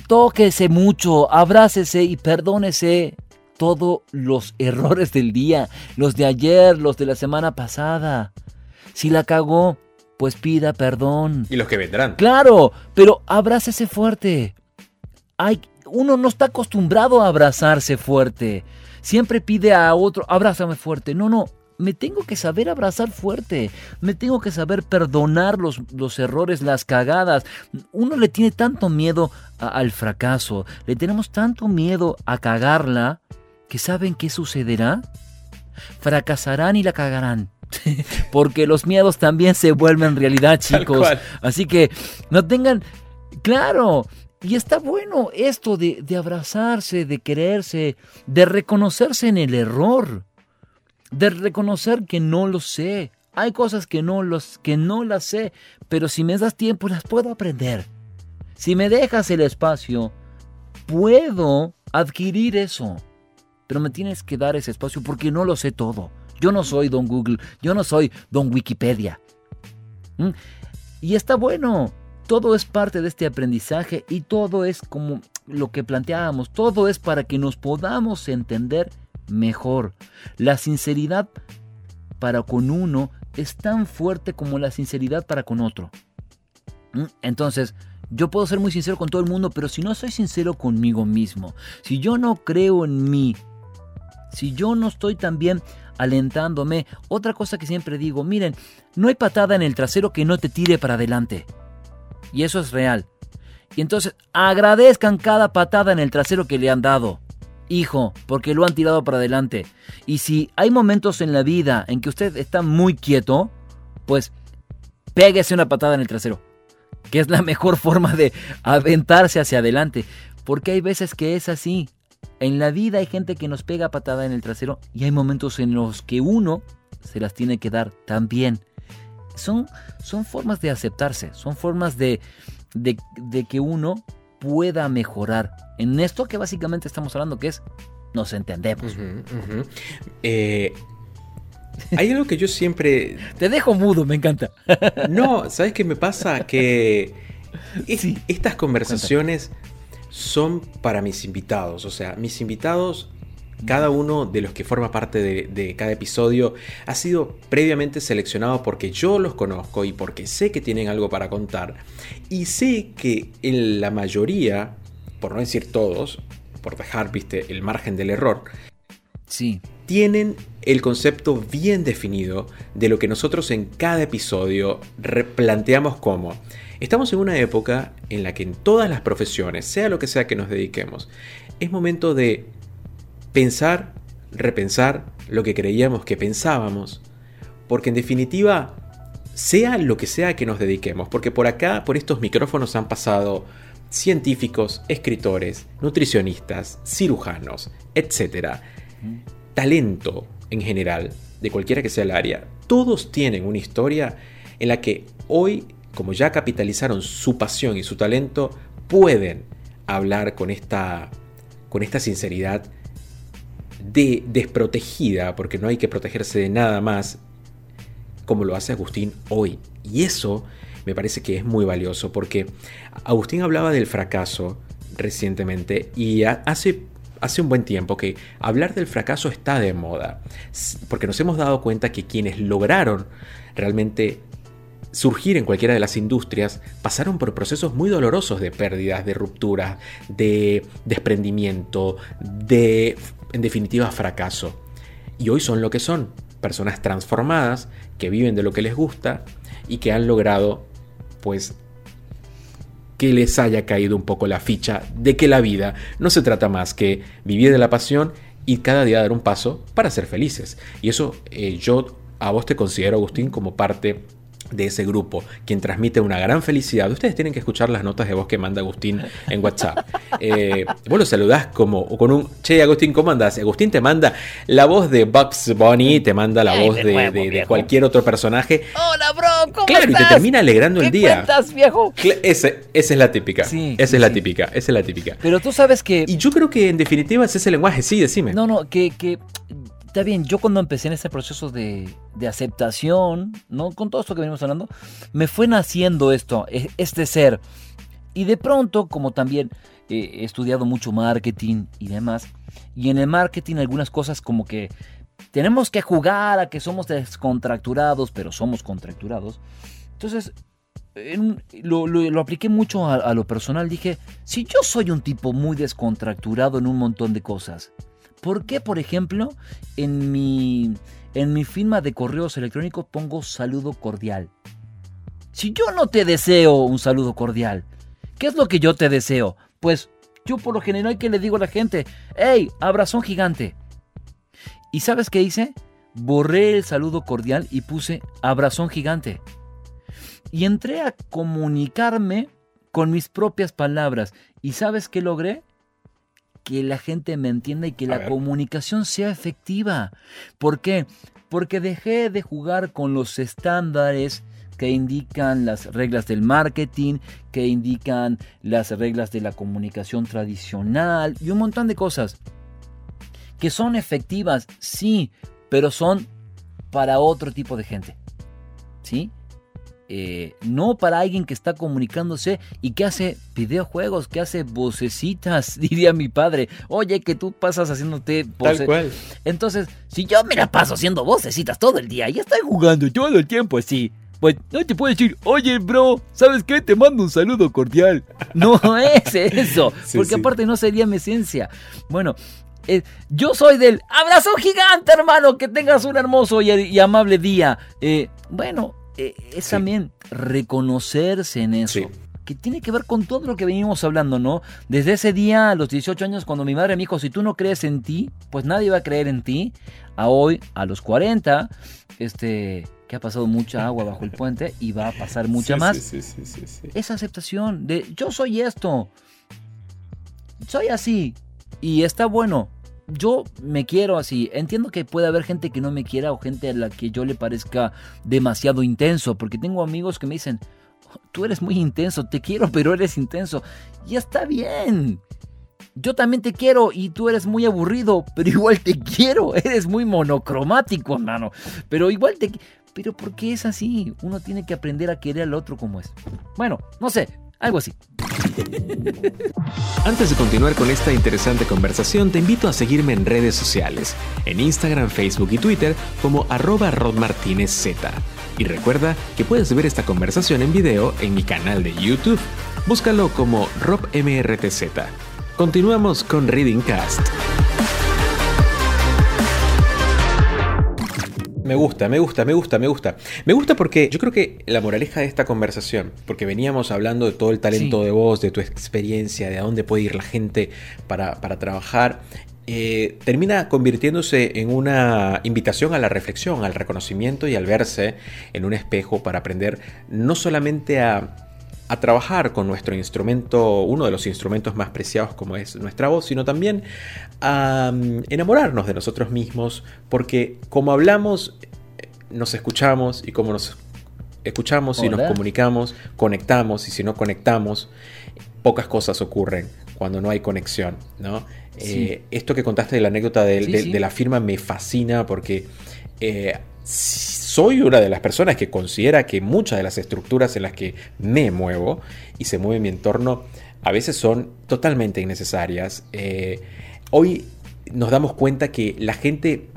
Tóquese mucho, abrácese y perdónese todos los errores del día, los de ayer, los de la semana pasada. Si la cagó, pues pida perdón. Y los que vendrán. Claro, pero abrácese fuerte. Hay, uno no está acostumbrado a abrazarse fuerte. Siempre pide a otro, abrázame fuerte. No, no, me tengo que saber abrazar fuerte. Me tengo que saber perdonar los, los errores, las cagadas. Uno le tiene tanto miedo a- al fracaso. Le tenemos tanto miedo a cagarla que saben qué sucederá. Fracasarán y la cagarán. *laughs* Porque los miedos también se vuelven realidad, chicos. Así que no tengan... Claro. Y está bueno esto de, de abrazarse, de quererse, de reconocerse en el error, de reconocer que no lo sé. Hay cosas que no, los, que no las sé, pero si me das tiempo las puedo aprender. Si me dejas el espacio, puedo adquirir eso. Pero me tienes que dar ese espacio porque no lo sé todo. Yo no soy don Google, yo no soy don Wikipedia. ¿Mm? Y está bueno. Todo es parte de este aprendizaje y todo es como lo que planteábamos. Todo es para que nos podamos entender mejor. La sinceridad para con uno es tan fuerte como la sinceridad para con otro. ¿Mm? Entonces, yo puedo ser muy sincero con todo el mundo, pero si no soy sincero conmigo mismo, si yo no creo en mí, si yo no estoy también alentándome, otra cosa que siempre digo, miren, no hay patada en el trasero que no te tire para adelante. Y eso es real. Y entonces agradezcan cada patada en el trasero que le han dado. Hijo, porque lo han tirado para adelante. Y si hay momentos en la vida en que usted está muy quieto, pues péguese una patada en el trasero. Que es la mejor forma de aventarse hacia adelante. Porque hay veces que es así. En la vida hay gente que nos pega patada en el trasero y hay momentos en los que uno se las tiene que dar también. Son, son formas de aceptarse, son formas de, de, de que uno pueda mejorar en esto que básicamente estamos hablando, que es nos entendemos. Eh, hay algo que yo siempre... *laughs* Te dejo mudo, me encanta. No, ¿sabes qué me pasa? Que *laughs* es- Sí. estas conversaciones son para mis invitados. O sea, mis invitados, cada uno de los que forma parte de, cada episodio, ha sido previamente seleccionado porque yo los conozco y porque sé que tienen algo para contar. Y sé que en la mayoría, por no decir todos, por dejar, viste, el margen del error, Sí, tienen el concepto bien definido de lo que nosotros en cada episodio replanteamos como. Estamos en una época en la que en todas las profesiones, sea lo que sea que nos dediquemos, es momento de pensar, repensar lo que creíamos que pensábamos, porque en definitiva, sea lo que sea que nos dediquemos, porque por acá, por estos micrófonos han pasado científicos, escritores, nutricionistas, cirujanos, etc. Talento en general, de cualquiera que sea el área, todos tienen una historia en la que hoy, como ya capitalizaron su pasión y su talento, pueden hablar con esta, con esta sinceridad de desprotegida, porque no hay que protegerse de nada más, como lo hace Agustín hoy. Y eso me parece que es muy valioso, porque Agustín hablaba del fracaso recientemente y ha- hace, hace un buen tiempo que hablar del fracaso está de moda, porque nos hemos dado cuenta que quienes lograron realmente surgir en cualquiera de las industrias pasaron por procesos muy dolorosos de pérdidas, de rupturas, de desprendimiento, de, en definitiva, fracaso. Y hoy son lo que son, personas transformadas que viven de lo que les gusta y que han logrado, pues, que les haya caído un poco la ficha de que la vida no se trata más que vivir de la pasión y cada día dar un paso para ser felices. Y eso eh, yo a vos te considero, Agustín, como parte de ese grupo, quien transmite una gran felicidad. Ustedes tienen que escuchar las notas de voz que manda Agustín en WhatsApp. *laughs* Eh, vos lo saludás como con un, che, Agustín, ¿cómo andás? Agustín te manda la voz de Bugs Bunny, te manda la Ay, voz de de, nuevo, de- de viejo. cualquier otro personaje. Hola, bro, ¿cómo Claro, y te estás? termina alegrando el ¿Qué día. cuentas, viejo? Ese- esa es la típica. Sí, esa sí, es la sí. típica. Esa es la típica. Pero tú sabes que... Y yo creo que en definitiva es ese lenguaje. Sí, decime. No, no, que, que está bien, yo cuando empecé en ese proceso de, de aceptación, ¿no? Con todo esto que venimos hablando, me fue naciendo esto, e- este ser. Y de pronto, como también eh, he estudiado mucho marketing y demás. Y en el marketing algunas cosas como que tenemos que jugar a que somos descontracturados, pero somos contracturados. Entonces, lo, apliqué mucho a, a, lo personal. Dije, si yo soy un tipo muy descontracturado en un montón de cosas, ¿por qué, por ejemplo, en mi, en mi firma de correos electrónicos pongo saludo cordial? Si yo no te deseo un saludo cordial, ¿qué es lo que yo te deseo? Pues yo por lo general que le digo a la gente, hey, abrazón gigante. ¿Y sabes qué hice? Borré el saludo cordial y puse abrazón gigante. Y entré a comunicarme con mis propias palabras. ¿Y sabes qué logré? Que la gente me entienda y que la comunicación sea efectiva. ¿Por qué? Porque dejé de jugar con los estándares que indican las reglas del marketing, que indican las reglas de la comunicación tradicional y un montón de cosas que son efectivas, sí, pero son para otro tipo de gente. ¿Sí? Eh, no para alguien que está comunicándose y que hace videojuegos, que hace vocecitas, *laughs* diría mi padre. Oye, que tú pasas haciéndote Tal cual. Entonces, si yo me la paso haciendo vocecitas todo el día y estoy jugando todo el tiempo así, pues no te puedo decir, oye, bro, ¿sabes qué? Te mando un saludo cordial. No *laughs* es eso, porque aparte no sería mi esencia. Bueno, eh, yo soy del abrazo gigante, hermano. Que tengas un hermoso y, amable día. Eh, bueno, eh, es también reconocerse en eso. Que tiene que ver con todo lo que venimos hablando, ¿no? Desde ese día, a los 18 años, cuando mi madre me dijo: Si tú no crees en ti, pues nadie va a creer en ti. A hoy, a los 40, este que ha pasado mucha agua bajo el puente y va a pasar mucha más. Esa aceptación de yo soy esto, soy así y está bueno yo me quiero así. Entiendo que puede haber gente que no me quiera o gente a la que yo le parezca demasiado intenso, porque tengo amigos que me dicen, tú eres muy intenso, te quiero, pero eres intenso. Y está bien. Yo también te quiero y tú eres muy aburrido, pero igual te quiero. *laughs* Eres muy monocromático, hermano. Pero igual te... Pero ¿por qué es así? Uno tiene que aprender a querer al otro como es. Bueno, no sé, algo así. Antes de continuar con esta interesante conversación, te invito a seguirme en redes sociales, en Instagram, Facebook y Twitter como arroba rodmartinezz. Y recuerda que puedes ver esta conversación en video en mi canal de YouTube. Búscalo como RobMRTZ. Continuamos con Reading Cast. Me gusta, me gusta, me gusta, me gusta. Me gusta porque yo creo que la moraleja de esta conversación, porque veníamos hablando de todo el talento de voz, de tu experiencia, de a dónde puede ir la gente para, trabajar, eh, termina convirtiéndose en una invitación a la reflexión, al reconocimiento y al verse en un espejo para aprender no solamente a, a trabajar con nuestro instrumento, uno de los instrumentos más preciados como es nuestra voz, sino también a mm, enamorarnos de nosotros mismos, porque como hablamos, nos escuchamos y como nos escuchamos y nos comunicamos, conectamos y si no conectamos, pocas cosas ocurren cuando no hay conexión, ¿no? Eh, esto que contaste de la anécdota de, la firma me fascina porque eh, soy una de las personas que considera que muchas de las estructuras en las que me muevo y se mueve mi entorno a veces son totalmente innecesarias. Eh, Hoy nos damos cuenta que la gente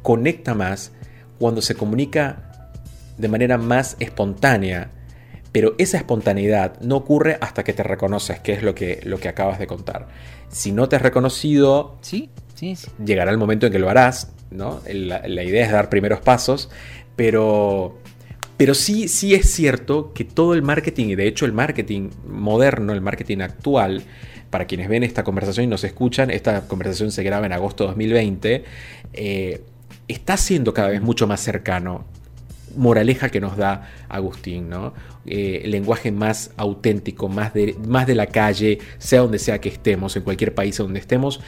conecta más cuando se comunica de manera más espontánea, pero esa espontaneidad no ocurre hasta que te reconoces, que es lo que, lo que acabas de contar. Si no te has reconocido, sí, sí, llegará el momento en que lo harás, ¿no? La, la, idea es dar primeros pasos, pero, pero sí, sí es cierto que todo el marketing, y de hecho el marketing moderno, el marketing actual, para quienes ven esta conversación y nos escuchan, esta conversación se graba en agosto de 2020, eh, está siendo cada vez mucho más cercano. Moraleja que nos da Agustín, ¿no? Eh, el lenguaje más auténtico, más de, más de la calle, sea donde sea que estemos, en cualquier país donde estemos,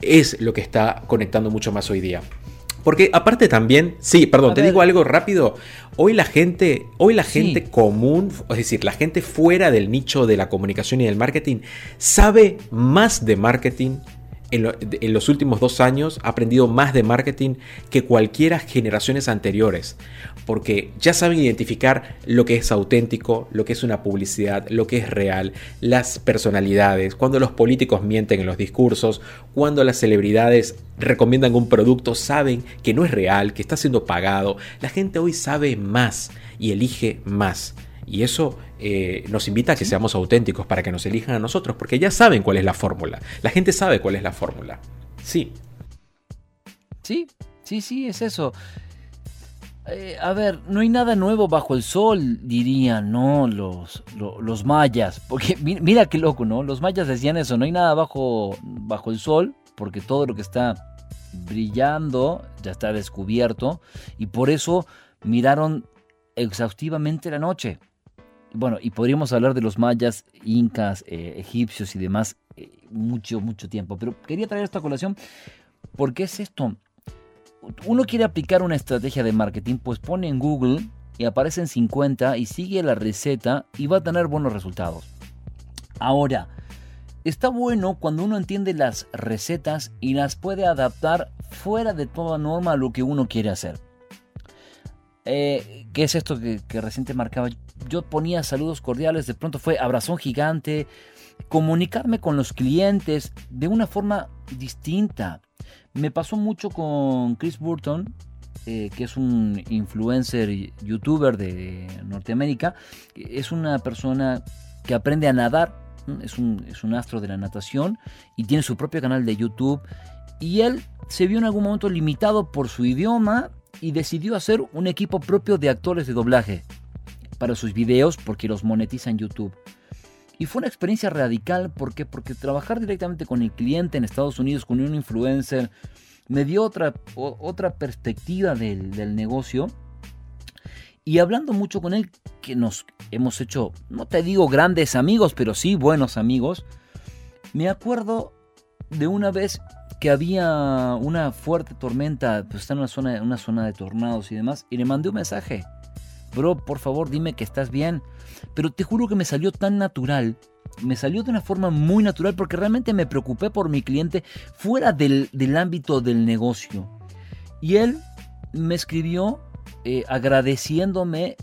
es lo que está conectando mucho más hoy día. Porque aparte también, sí, perdón, te digo algo rápido. Hoy la gente, hoy la gente común, es decir, la gente fuera del nicho de la comunicación y del marketing, sabe más de marketing en, lo- en los últimos dos años ha aprendido más de marketing que cualquiera generaciones anteriores, porque ya saben identificar lo que es auténtico, lo que es una publicidad, lo que es real, las personalidades, cuando los políticos mienten en los discursos, cuando las celebridades recomiendan un producto, saben que no es real, que está siendo pagado. La gente hoy sabe más y elige más. Y eso eh, nos invita a que seamos auténticos para que nos elijan a nosotros, porque ya saben cuál es la fórmula. La gente sabe cuál es la fórmula. Sí, Sí, sí, sí, es eso. Eh, a ver, no hay nada nuevo bajo el sol, dirían, ¿no? Los, lo- los mayas. Porque mi- mira qué loco, ¿no? Los mayas decían eso, no hay nada bajo, bajo el sol, porque todo lo que está brillando ya está descubierto. Y por eso miraron exhaustivamente la noche. Bueno, y podríamos hablar de los mayas, incas, eh, egipcios y demás eh, mucho, mucho tiempo. Pero quería traer esta colación porque es esto. Uno quiere aplicar una estrategia de marketing, pues pone en Google y aparecen 50 y sigue la receta y va a tener buenos resultados. Ahora, está bueno cuando uno entiende las recetas y las puede adaptar fuera de toda norma a lo que uno quiere hacer. Eh, ¿Qué es esto que, que recién te marcaba? Yo ponía saludos cordiales, de pronto fue abrazón gigante, comunicarme con los clientes de una forma distinta. Me pasó mucho con Chris Burton, eh, que es un influencer youtuber de Norteamérica. Es una persona que aprende a nadar, es un, es un astro de la natación y tiene su propio canal de YouTube. Y él se vio en algún momento limitado por su idioma y decidió hacer un equipo propio de actores de doblaje para sus videos porque los monetiza en YouTube. Y fue una experiencia radical ¿por qué? porque trabajar directamente con el cliente en Estados Unidos, con un influencer, me dio otra, o- otra perspectiva del, del negocio. Y hablando mucho con él, que nos hemos hecho, no te digo grandes amigos, pero sí buenos amigos, me acuerdo de una vez que había una fuerte tormenta, pues está en una zona, una zona de tornados y demás, y le mandé un mensaje. Bro, por favor, dime que estás bien. Pero te juro que me salió tan natural. Me salió de una forma muy natural porque realmente me preocupé por mi cliente fuera del, del ámbito del negocio. Y él me escribió eh, agradeciéndome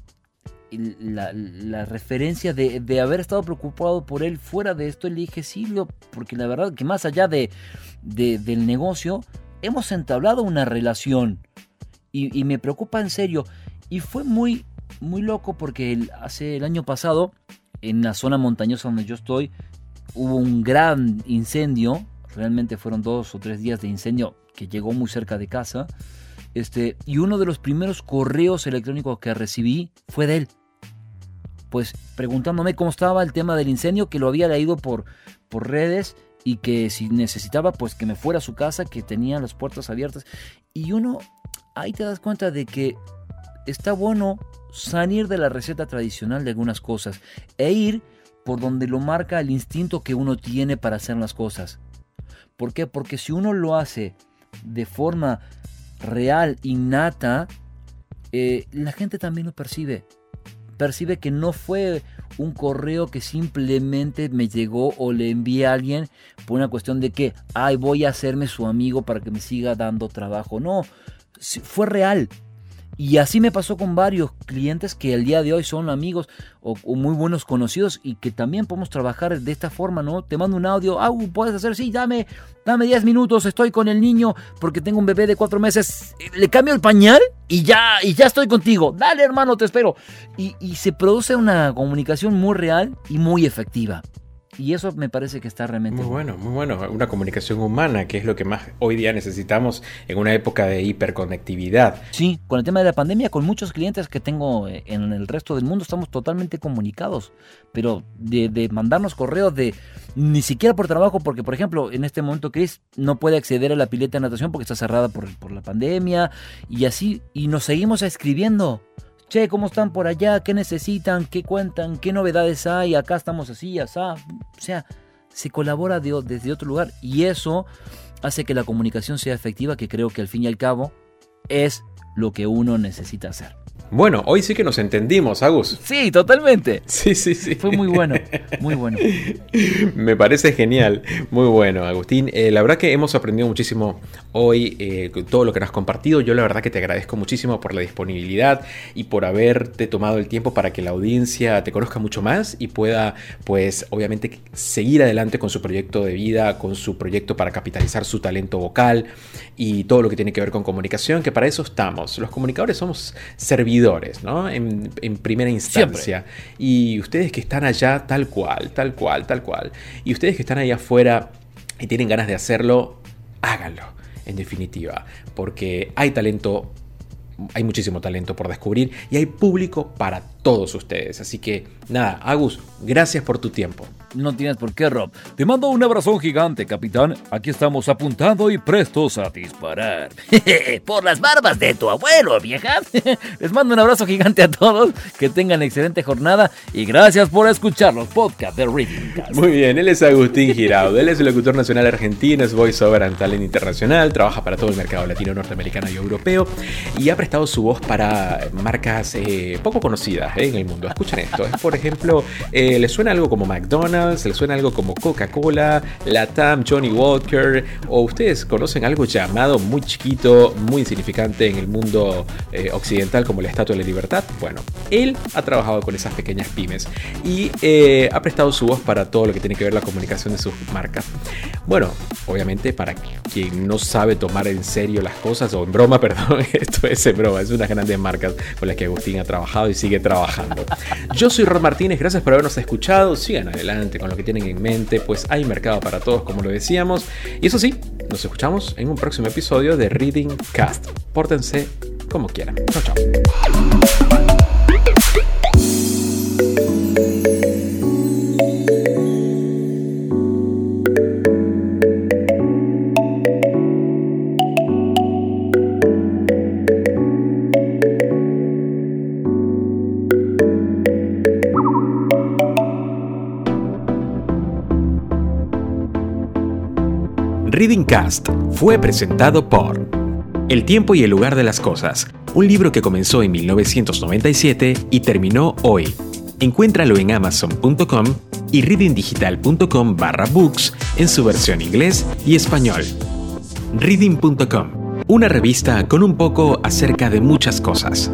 la, la referencia de, de haber estado preocupado por él fuera de esto. Le dije, Silvio, porque la verdad que más allá de, de- del negocio, hemos entablado una relación. Y, y me preocupa en serio. Y fue muy, muy loco porque hace el año pasado, en la zona montañosa donde yo estoy, hubo un gran incendio. Realmente fueron dos o tres días de incendio que llegó muy cerca de casa. Este, y uno de los primeros correos electrónicos que recibí fue de él. Pues preguntándome cómo estaba el tema del incendio, que lo había leído por, por redes y que si necesitaba, pues que me fuera a su casa, que tenía las puertas abiertas. Y uno, ahí te das cuenta de que está bueno salir de la receta tradicional de algunas cosas e ir por donde lo marca el instinto que uno tiene para hacer las cosas. ¿Por qué? Porque si uno lo hace de forma real, innata, eh, la gente también lo percibe. Percibe que no fue un correo que simplemente me llegó o le envié a alguien por una cuestión de que, ay, voy a hacerme su amigo para que me siga dando trabajo. No, fue real. Y así me pasó con varios clientes que el día de hoy son amigos o, o muy buenos conocidos y que también podemos trabajar de esta forma, ¿no? Te mando un audio, ah, puedes hacer, sí, dame, dame 10 minutos, estoy con el niño porque tengo un bebé de 4 meses, le cambio el pañal y ya, y ya estoy contigo. Dale, hermano, te espero. Y, y se produce una comunicación muy real y muy efectiva. Y eso me parece que está realmente... Muy bueno, muy bueno. Una comunicación humana, que es lo que más hoy día necesitamos en una época de hiperconectividad. Sí, con el tema de la pandemia, con muchos clientes que tengo eh, en el resto del mundo, estamos totalmente comunicados. Pero de, de mandarnos correos de ni siquiera por trabajo, porque por ejemplo, en este momento Chris no puede acceder a la pileta de natación porque está cerrada por, por la pandemia y así, y nos seguimos escribiendo. Che, ¿cómo están por allá? ¿Qué necesitan? ¿Qué cuentan? ¿Qué novedades hay? Acá estamos así, asá. O sea, se colabora de- desde otro lugar y eso hace que la comunicación sea efectiva, que creo que al fin y al cabo es lo que uno necesita hacer. Bueno, hoy sí que nos entendimos, Agus. Sí, totalmente. Sí, sí, sí. Fue muy bueno, muy bueno. *laughs* Me parece genial, muy bueno, Agustín. Eh, la verdad que hemos aprendido muchísimo hoy eh, todo lo que nos has compartido. Yo la verdad que te agradezco muchísimo por la disponibilidad y por haberte tomado el tiempo para que la audiencia te conozca mucho más y pueda, pues, obviamente seguir adelante con su proyecto de vida, con su proyecto para capitalizar su talento vocal y todo lo que tiene que ver con comunicación, que para eso estamos. Los comunicadores somos servidores ¿no? En, primera instancia. Y ustedes que están allá tal cual, tal cual, tal cual. Y ustedes que están allá afuera y tienen ganas de hacerlo, háganlo, en definitiva. Porque hay talento hay muchísimo talento por descubrir y hay público para todos ustedes. Así que nada, Agus, gracias por tu tiempo. No tienes por qué, Rob. Te mando un abrazo gigante, capitán. Aquí estamos apuntando y prestos a disparar. *laughs* por las barbas de tu abuelo, vieja. *laughs* Les mando un abrazo gigante a todos. Que tengan excelente jornada y gracias por escuchar los podcasts de Reading Cast. Muy bien, él es Agustín Giraudo. Él es el locutor nacional argentino, es voiceover and talent internacional, trabaja para todo el mercado latino, norteamericano y europeo y ha prestado su voz para marcas eh, poco conocidas eh, en el mundo. Escuchen esto. Es, por ejemplo, eh, le suena algo como McDonald's se le suena algo como Coca-Cola, Latam, Johnny Walker, o ustedes conocen algo llamado muy chiquito, muy insignificante en el mundo eh, occidental como la Estatua de la Libertad. Bueno, él ha trabajado con esas pequeñas pymes y eh, ha prestado su voz para todo lo que tiene que ver la comunicación de sus marcas. Bueno, obviamente para quien no sabe tomar en serio las cosas, o en broma, *laughs* perdón, esto es en broma, es unas grandes marcas con las que Agustín ha trabajado y sigue trabajando. Yo soy Ron Martínez, gracias por habernos escuchado, sigan adelante con lo que tienen en mente, pues hay mercado para todos, como lo decíamos. Y eso sí, nos escuchamos en un próximo episodio de Reading Cast. Pórtense como quieran. Chao, chao. Reading Cast fue presentado por El tiempo y el lugar de las cosas, un libro que comenzó en 1997 y terminó hoy. Encuéntralo en amazon.com y readingdigital.com barra books en su versión inglés y español. Reading.com, una revista con un poco acerca de muchas cosas.